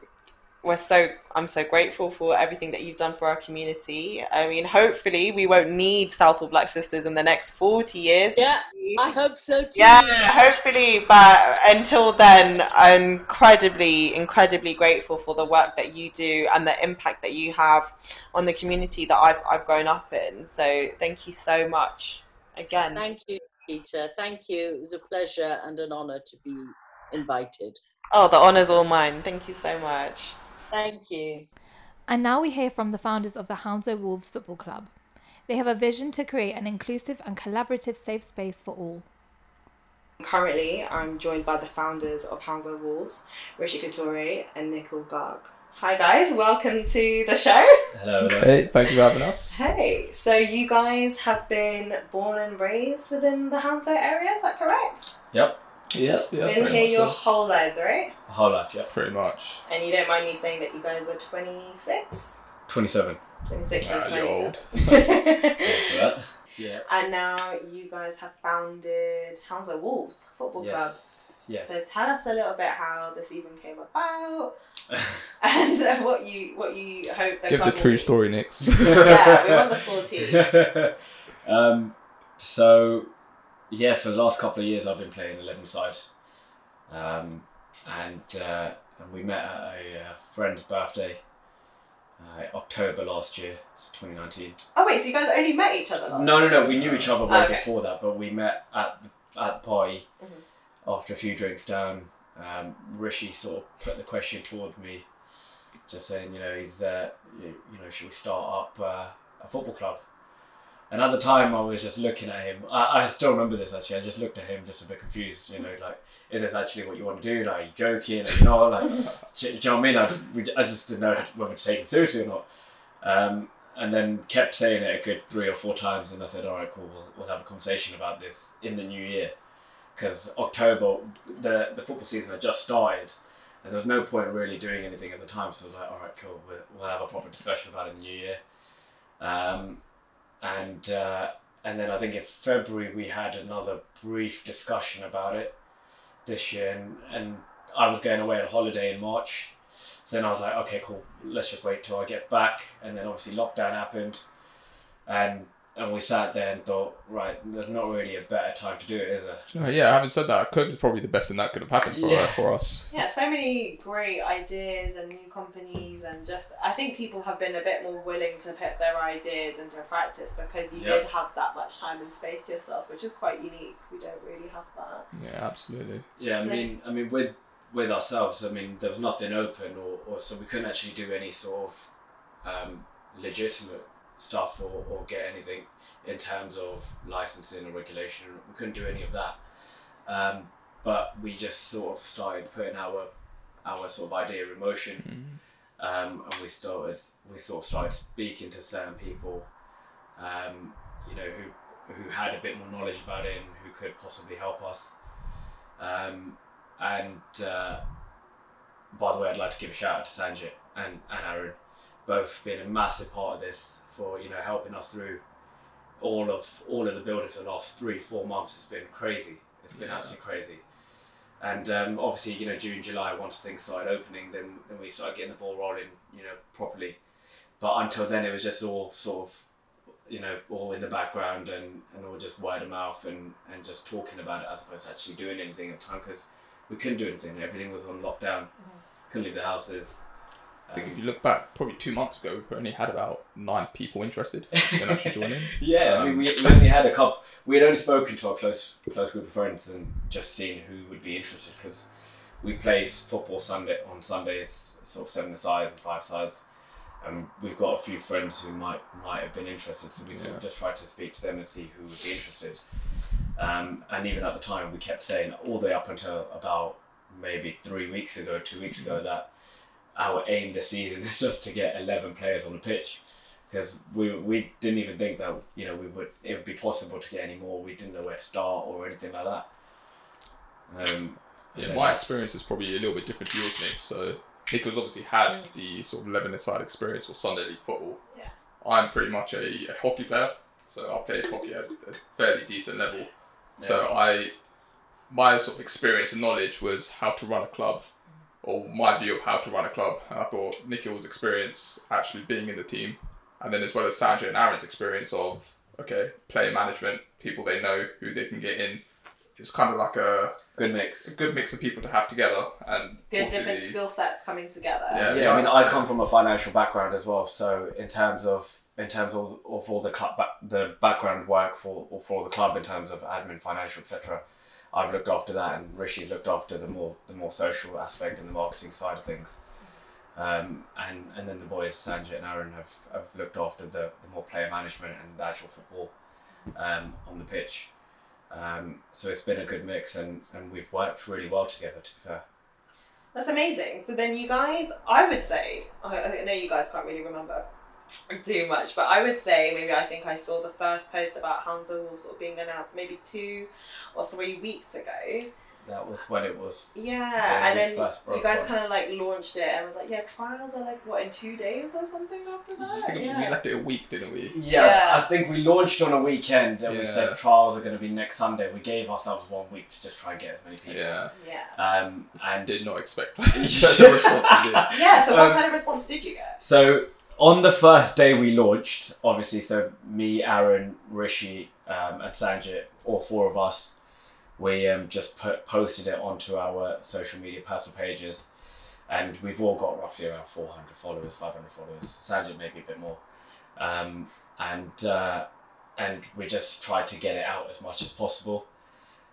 we're so I'm so grateful for everything that you've done for our community. I mean, hopefully we won't need Southall Black Sisters in the next forty years. Yeah, I hope so too. Yeah, hopefully. But until then, I'm incredibly, incredibly grateful for the work that you do and the impact that you have on the community that I've I've grown up in. So thank you so much again. Thank you, Peter. Thank you. It was a pleasure and an honor to be invited. Oh, the honor's all mine. Thank you so much. Thank you. And now we hear from the founders of the Hounslow Wolves Football Club. They have a vision to create an inclusive and collaborative safe space for all. Currently, I'm joined by the founders of Hounslow Wolves, Rishi Couture and Nikhil Garg. Hi guys, welcome to the show. Hello, hello. Hey, thank you for having us. Hey, so you guys have been born and raised within the Hounslow area, is that correct? Yep. Yeah, yeah. Been here your so. whole lives, right? Whole life, yeah. Pretty much. And you don't mind me saying that you guys are 26? 27. 26 and 27. old. yeah. And now you guys have founded Hounslow Wolves Football yes. Club. Yes. So tell us a little bit how this even came about, and what you what you hope. The Give the true story, Nix. yeah, we want the full tea. um, so yeah, for the last couple of years, I've been playing 11 side. Um, and, uh, and we met at a uh, friend's birthday. Uh, October last year, so 2019. Oh wait, so you guys only met each other? no, no, no. We knew each other way okay. before that, but we met at the, at the party mm-hmm. after a few drinks down. Um, Rishi sort of put the question toward me, just saying, you know, he's, uh, you, you know, should we start up uh, a football club? And at the time, I was just looking at him. I, I still remember this actually. I just looked at him, just a bit confused. You know, like, is this actually what you want to do? Like, are you joking? Or not? Like, do, do, you know what I mean? I, we, I just didn't know whether to take it seriously or not. Um, and then kept saying it a good three or four times. And I said, all right, cool. We'll, we'll have a conversation about this in the new year, because October, the the football season had just started. And there was no point really doing anything at the time, so I was like, all right, cool, we'll, we'll have a proper discussion about it in the new year. Um, and uh, and then I think in February we had another brief discussion about it this year, and, and I was going away on holiday in March. So then I was like, okay, cool, let's just wait till I get back, and then obviously lockdown happened, and and we sat there and thought, right, there's not really a better time to do it, is there? Uh, yeah, having said that, COVID is probably the best thing that could have happened for, yeah. uh, for us. Yeah, so many great ideas and new companies, and just I think people have been a bit more willing to put their ideas into practice because you yep. did have that much time and space to yourself, which is quite unique. We don't really have that. Yeah, absolutely. Yeah, so, I mean, I mean, with with ourselves, I mean, there was nothing open, or, or so we couldn't actually do any sort of um, legitimate stuff or, or get anything in terms of licensing or regulation. We couldn't do any of that. Um, but we just sort of started putting our our sort of idea in motion, um, and we started we sort of started speaking to certain people, um, you know, who who had a bit more knowledge about it and who could possibly help us. Um, and uh, by the way, I'd like to give a shout out to Sanjit and, and Aaron, both been a massive part of this for you know helping us through all of all of the building for the last three four months. It's been crazy. It's been Yeah. absolutely crazy. And um, obviously, you know, June, July, once things started opening, then, then we started getting the ball rolling, you know, properly. But until then, it was just all sort of, you know, all in the background and, and all just word of mouth and, and just talking about it as opposed to actually doing anything at the time because we couldn't do anything. Everything was on lockdown. Couldn't leave the houses. I think Um, if you look back, probably two months ago, we only had about nine people interested in actually joining. Yeah, I mean, Um, we, we only had a couple. We had only spoken to our close close group of friends and just seen who would be interested because we play football Sunday on Sundays, sort of seven sides and five sides, and we've got a few friends who might might have been interested. So we sort of just tried to speak to them and see who would be interested. Um, and even at the time, we kept saying all the way up until about maybe three weeks ago, two weeks ago, that our aim this season is just to get eleven players on the pitch because we, we didn't even think that you know we would it would be possible to get any more. We didn't know where to start or anything like that. Um, Yeah, my experience is probably a little bit different to yours, Nick. So Nick has obviously had the sort of eleven side experience or Sunday league football. Yeah. I'm pretty much a, a hockey player, so I played hockey at a fairly decent level. So I, my sort of experience and knowledge was how to run a club, or my view of how to run a club. And I thought Nikhil's experience actually being in the team, and then as well as Sanjay and Aaron's experience of okay player management, people they know who they can get in. It's kind of like a good mix. a good mix of people to have together and They're different skill sets coming together. Yeah. Yeah, I mean, I come from a financial background as well. So in terms of in terms of, of all the club, the background work for or for the club in terms of admin, financial, etc. I've looked after that, and Rishi looked after the more the more social aspect and the marketing side of things. Um, and and then the boys Sanjay and Aaron have, have looked after the, the more player management and the actual football um, on the pitch. Um, so it's been a good mix, and, and we've worked really well together. To be fair. That's amazing. So then you guys, I would say, I, I know you guys can't really remember too much, but I would say maybe I think I saw the first post about Hounslow Wolves sort of being announced maybe two or three weeks ago. That was when it was Yeah, and then first you guys kind of like launched it and was like, yeah, trials are like what in two days or something after I that. think we Yeah. left it a week, didn't we? Yeah, Yeah. I think we launched on a weekend and we said trials are going to be next Sunday. We gave ourselves one week to just try and get as many people. Yeah, Yeah. Um, and did not expect the response we did. Yeah. So what Um, kind of response did you get? so on the first day we launched, obviously, so me, Aaron, Rishi, um, and Sanjit, all four of us, we um, just put, posted it onto our social media personal pages, and we've all got roughly around 400 followers, 500 followers. Sanjit maybe a bit more, um, and uh, and we just tried to get it out as much as possible,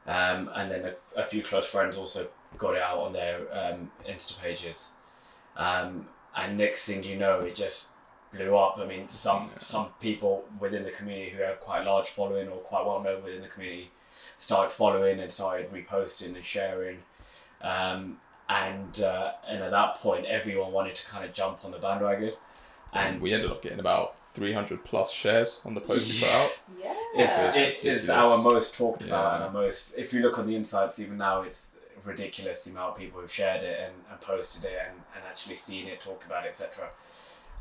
um, and then a, a few close friends also got it out on their um, Insta pages. Um, and next thing you know, it just blew up. I mean, some Yeah. some people within the community who have quite a large following or quite well known within the community started following and started reposting and sharing. Um, and uh, and at that point, everyone wanted to kind of jump on the bandwagon. And we ended up getting about 300 plus shares on the post we put out. Yeah. it's, Yeah. it is our most talked about Yeah. and our most. If you look on the insights, even now, it's ridiculous the amount of people who've shared it and, and posted it and, and actually seen it, talked about it, etc.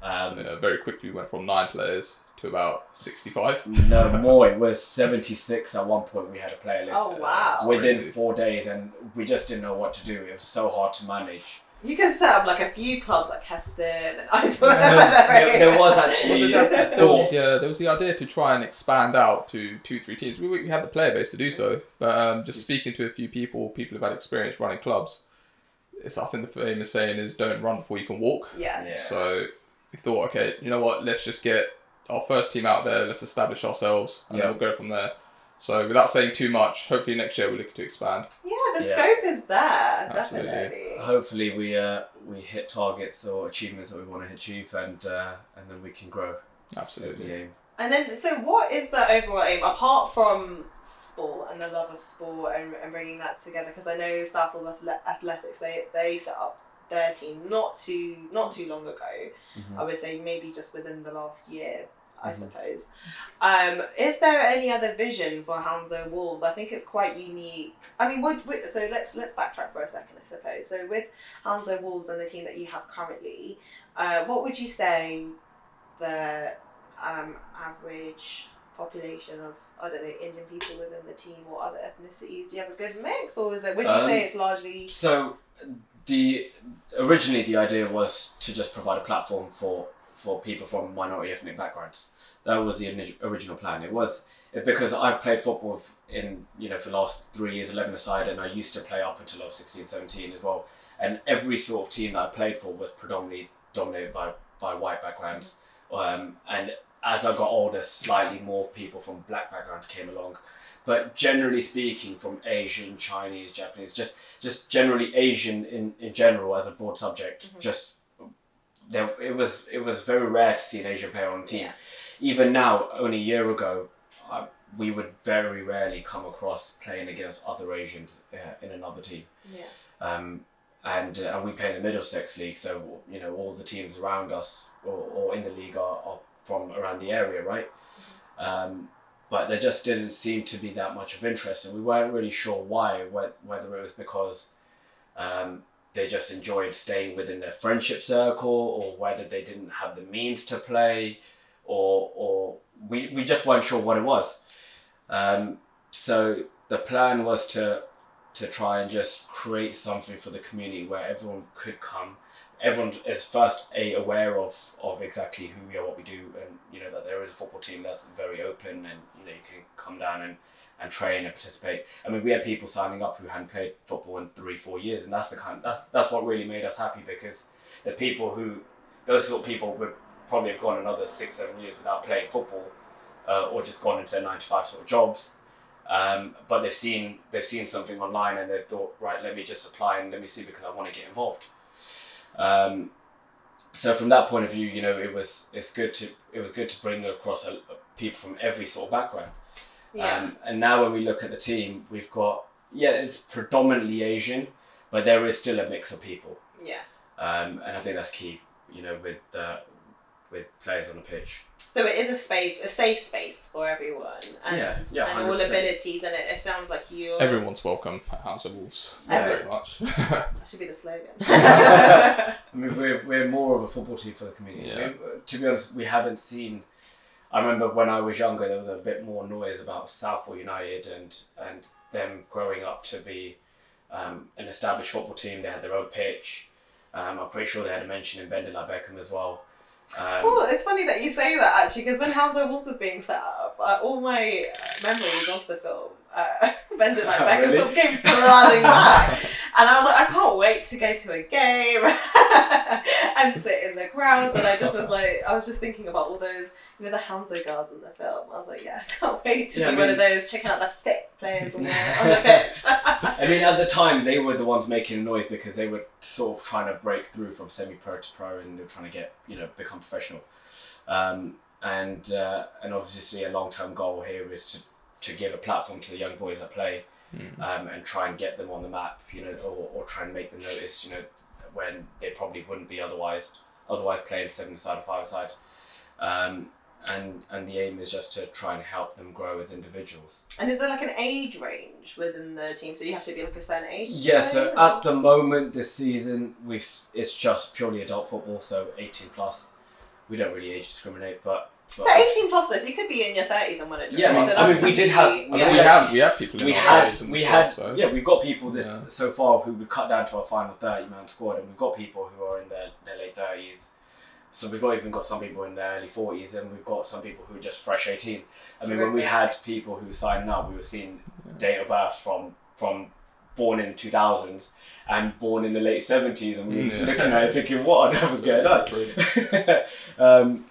Um, Uh, very quickly, we went from nine players to about 65. No more. It was seventy six at one point. We had a player list Oh wow. within Crazy. four days, and we just didn't know what to do. It was so hard to manage. You can set up like a few clubs like Heston and Ice No, there, there was actually Well, a there, was, thought. yeah, there was the idea to try and expand out to two, three teams. We, we had the player base to do so, but um, just speaking to a few people, people who've had experience running clubs, it's I think the famous saying is "Don't run before you can walk." Yes. Yeah. So we thought, okay, you know what? Let's just get our first team out there. Let's establish ourselves, and Yeah. then we'll go from there. So without saying too much, hopefully next year we're looking to expand. Yeah, the Yeah. scope is there, Absolutely. definitely. Hopefully, we uh, we hit targets or achievements that we want to achieve, and uh, and then we can grow Absolutely. And then, so what is the overall aim apart from sport and the love of sport and, and bringing that together? Because I know Southall Athletics they they set up their team not too not too long ago. Mm-hmm. I would say maybe just within the last year. I mm-hmm. suppose. Um, is there any other vision for Hounslow Wolves? I think it's quite unique. I mean, would, would, so let's let's backtrack for a second, I suppose. So with Hounslow Wolves and the team that you have currently, uh, what would you say the um, average population of I don't know Indian people within the team or other ethnicities? Do you have a good mix, or is it? Would you um, say it's largely so? The originally the idea was to just provide a platform for for people from minority ethnic backgrounds. That was the original plan. It was because I played football in you know for the last three years, eleven aside, and I used to play up until I was 16, 17 as well. And every sort of team that I played for was predominantly dominated by by white backgrounds. Um, and as I got older, slightly more people from black backgrounds came along. But generally speaking, from Asian, Chinese, Japanese, just just generally Asian in, in general as a broad subject, mm-hmm. just there it was it was very rare to see an Asian player on the team. Yeah. Even now, only a year ago, I, we would very rarely come across playing against other Asians uh, in another team. Yeah. Um, and uh, and we play in the Middlesex League, so you know all the teams around us or, or in the league are, are from around the area, right? Mm-hmm. Um, but there just didn't seem to be that much of interest, and we weren't really sure why. Whether it was because um, they just enjoyed staying within their friendship circle, or whether they didn't have the means to play, or or we, we just weren't sure what it was. Um, so the plan was to to try and just create something for the community where everyone could come. Everyone is first a aware of, of exactly who we are, what we do, and you know that there is a football team that's very open, and you know you can come down and, and train and participate. I mean, we had people signing up who hadn't played football in three, four years, and that's the kind that's that's what really made us happy because the people who those sort of people would probably have gone another six, seven years without playing football, uh, or just gone into their nine to five sort of jobs um, but they've seen they've seen something online and they've thought, right, let me just apply and let me see because I want to get involved. Um, so from that point of view, you know, it was it's good to it was good to bring across a, a people from every sort of background. Yeah. Um, and now when we look at the team, we've got yeah, it's predominantly Asian, but there is still a mix of people. Yeah. Um, and I think that's key, you know, with uh, with players on the pitch. So it is a space, a safe space for everyone, and, yeah, yeah, and all abilities. And it, it sounds like you. Everyone's welcome at Hounslow Wolves. Yeah. Very much. that should be the slogan. I mean, we're, we're more of a football team for the community. Yeah. We, to be honest, we haven't seen. I remember when I was younger, there was a bit more noise about Southall United and and them growing up to be um, an established football team. They had their own pitch. Um, I'm pretty sure they had a mention in Bend It Like Beckham as well. Um, oh, it's funny that you say that actually, because when Hounslow Wolves was being set up, uh, all my memories of the film, uh, Bend It Like Beckham, really? sort of came flooding back. And I was like, I can't wait to go to a game and sit in the crowd. And I just was like, I was just thinking about all those, you know, the Hounslow girls in the film. I was like, yeah, I can't wait to yeah, be I mean, one of those checking out the fit players on the, on the pitch. I mean, at the time, they were the ones making a noise because they were sort of trying to break through from semi-pro to pro, and they were trying to get, you know, become professional. Um, and uh, and obviously, a long-term goal here is to to give a platform to the young boys that play mm. um, and try and get them on the map, you know, or, or try and make them noticed, you know, when they probably wouldn't be otherwise, otherwise playing seven side or five side. Um, and and the aim is just to try and help them grow as individuals. And is there like an age range within the team? So you have to be like a certain age. Yeah. So or? at the moment, this season, we've it's just purely adult football, so eighteen plus. We don't really age discriminate, but so eighteen plus though, so you could be in your thirties and want to. Yeah, so I mean, we did have. Yeah. We have we have people. we had we had so. yeah we've got people this yeah. so far who we cut down to our final thirty man squad, and we've got people who are in their, their late thirties. So we've got even got some people in their early forties, and we've got some people who are just fresh eighteen. I mean, when we had people who signed up, we were seeing yeah. date of birth from from born in two thousands and born in the late seventies, and we were yeah. looking at it thinking, what on earth is going on? um,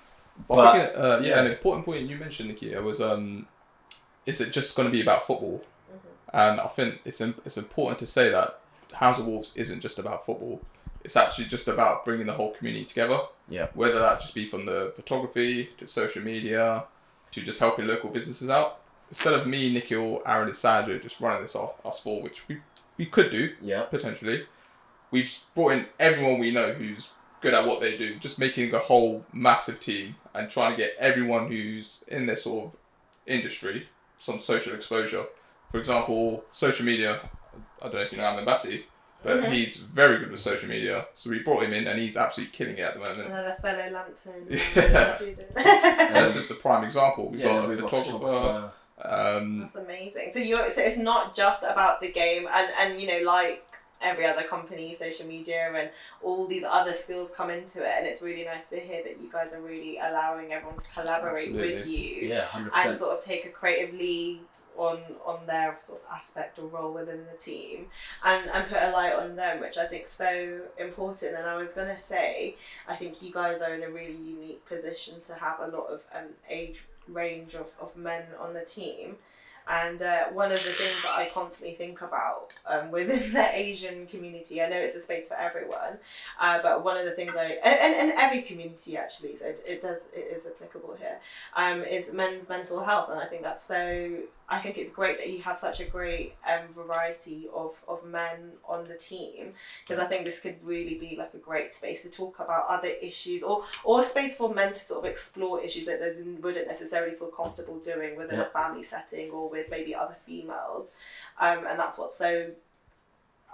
but, I think, uh, yeah, an important point you mentioned, Nikita, was um, is it just going to be about football? Mm-hmm. And I think it's it's important to say that Hounslow Wolves isn't just about football. it's actually just about bringing the whole community together. Yeah. Whether that just be from the photography to social media to just helping local businesses out. Instead of me, Nikhil, Aaron, and Sandra just running this off us four, which we, we could do Yeah. potentially, we've brought in everyone we know who's good at what they do, just making a whole massive team and trying to get everyone who's in this sort of industry some social exposure. For example, social media. I don't know if you know Amin Bassi, but Mhm. he's very good with social media. So we brought him in, and he's absolutely killing it at the moment. Another fellow Lampton Yeah. student. That's just a prime example. We've Yeah, got a we've got photographer. photographer. Um, That's amazing. So you're so it's not just about the game and and you know like every other company, social media and all these other skills come into it and it's really nice to hear that you guys are really allowing everyone to collaborate with you. Yeah, hundred And percent. sort of take a creative lead on on their sort of aspect or role within the team, and and put a light on them, which I think is so important. And I was gonna say, I think you guys are in a really unique position to have a lot of um, age range of, of men on the team. And uh, one of the things that I constantly think about um, within the Asian community, I know it's a space for everyone, uh, but one of the things I and, and, every community actually, so it, it does it is applicable here, um, is men's mental health, and I think that's so. I think it's great that you have such a great um, variety of, of men on the team because I think this could really be like a great space to talk about other issues or or a space for men to sort of explore issues that they wouldn't necessarily feel comfortable doing within a family setting or with maybe other females, um, and that's what's so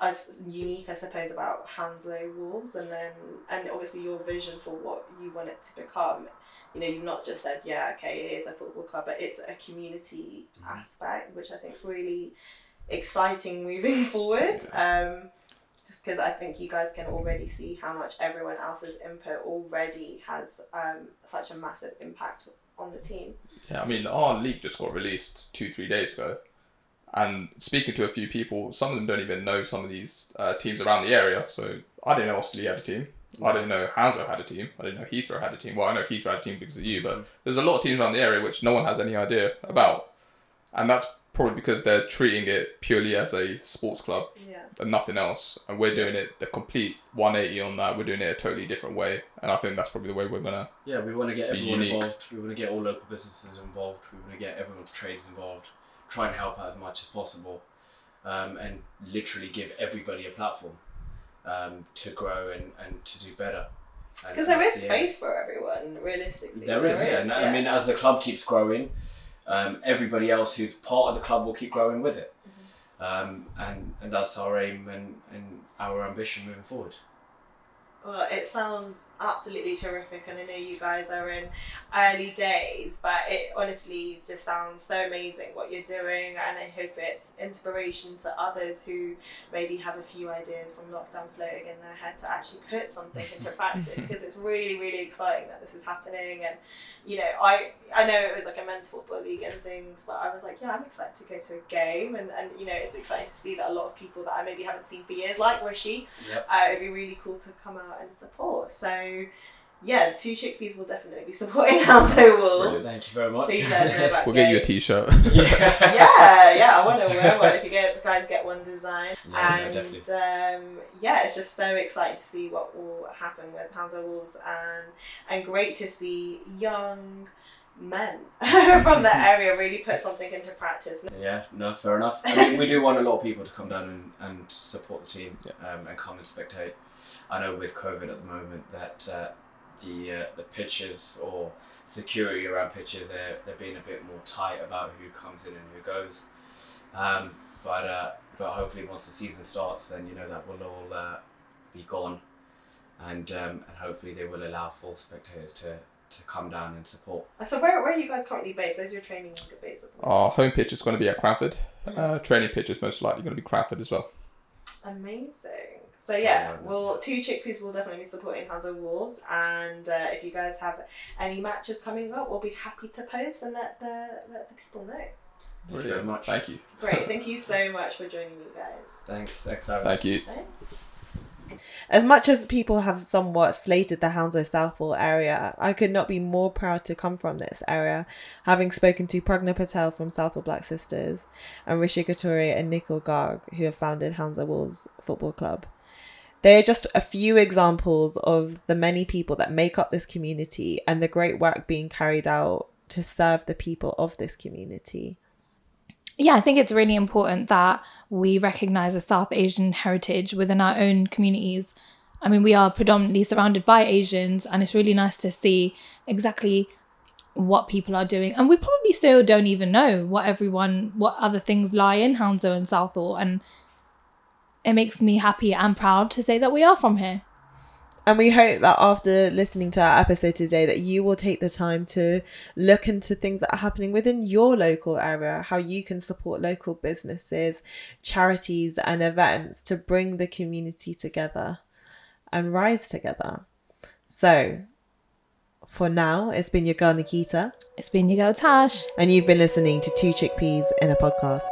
as unique, I suppose, about Hounslow Wolves, and then and obviously your vision for what you want it to become. You know, you've not just said, yeah, okay, it is a football club, but it's a community Mhm. aspect, which I think is really exciting moving forward. Um, just because I think you guys can already see how much everyone else's input already has um, such a massive impact on the team. Yeah, I mean, our league just got released two, three days ago. And speaking to a few people, some of them don't even know some of these uh, teams around the area. So I didn't know Osterley had a team. I didn't know Hounslow had a team. I didn't know Heathrow had a team. Well, I know Heathrow had a team because of you, but there's a lot of teams around the area which no one has any idea about. And that's probably because they're treating it purely as a sports club Yeah. and nothing else. And we're doing it the complete 180 on that. We're doing it a totally different way. And I think that's probably the way we're going to. Yeah, we want to get everyone unique. involved. We want to get all local businesses involved. We want to get everyone's trades involved. Try and help out as much as possible, um, and literally give everybody a platform um, to grow and, and to do better. Because there is that's is the aim. space for everyone, realistically. There is, yeah. And I mean, as the club keeps growing, um, everybody else who's part of the club will keep growing with it. Um, and, and that's our aim and, and our ambition moving forward. Well, it sounds absolutely terrific, and I know you guys are in early days, but it honestly just sounds so amazing what you're doing, and I hope it's inspiration to others who maybe have a few ideas from lockdown floating in their head to actually put something into practice because it's really, really exciting that this is happening. And you know, I I know it was like a men's football league and things, but I was like, yeah, I'm excited to go to a game, and, and you know, it's exciting to see that a lot of people that I maybe haven't seen for years, like Rishi, Yep. uh, it'd be really cool to come out and support. So, yeah, the two chickpeas will definitely be supporting Hounslow Wolves. Thank you very much. Please let us know about We'll get you a t-shirt. yeah. Yeah, yeah, I want to wear one. If you get guys get one design, Yeah, and definitely. um, yeah, it's just so exciting to see what will happen with Hounslow Wolves, and and great to see young men from the area really put something into practice. Yeah, no, fair enough. I mean, we do want a lot of people to come down and, and support the team um, and come and spectate. I know with COVID at the moment that uh, the uh, the pitches or security around pitches they're they're being a bit more tight about who comes in and who goes. Um, but uh, but hopefully once the season starts, then you know that will all uh, be gone, and um, and hopefully they will allow full spectators to, to come down and support. So where, where are you guys currently based? Where's your training base? at? Our home pitch is going to be at Cranford. Uh, training pitch is most likely going to be Cranford as well. Amazing. So yeah, Fun. well, two chickpeas will definitely be supporting Hounslow Wolves, and uh, if you guys have any matches coming up, we'll be happy to post and let the let the people know. Thank you very much. Thank you. Great, thank you so much for joining me, guys. Thanks, thanks, Aaron. Thank you. As much as people have somewhat slated the Hounslow Southall area, I could not be more proud to come from this area, having spoken to Pragna Patel from Southall Black Sisters and Rishi Katuri and Nikhil Garg, who have founded Hounslow Wolves Football Club. They are just a few examples of the many people that make up this community and the great work being carried out to serve the people of this community. Yeah, I think it's really important that we recognize a South Asian heritage within our own communities. I mean, we are predominantly surrounded by Asians, and it's really nice to see exactly what people are doing. And we probably still don't even know what everyone, what other things lie in Hounslow and Southall. And it makes me happy and proud to say that we are from here. And we hope that after listening to our episode today that you will take the time to look into things that are happening within your local area, how you can support local businesses, charities and events to bring the community together and rise together. So, for now, it's been your girl Nikita. It's been your girl Tash. And you've been listening to Two Chickpeas in a podcast.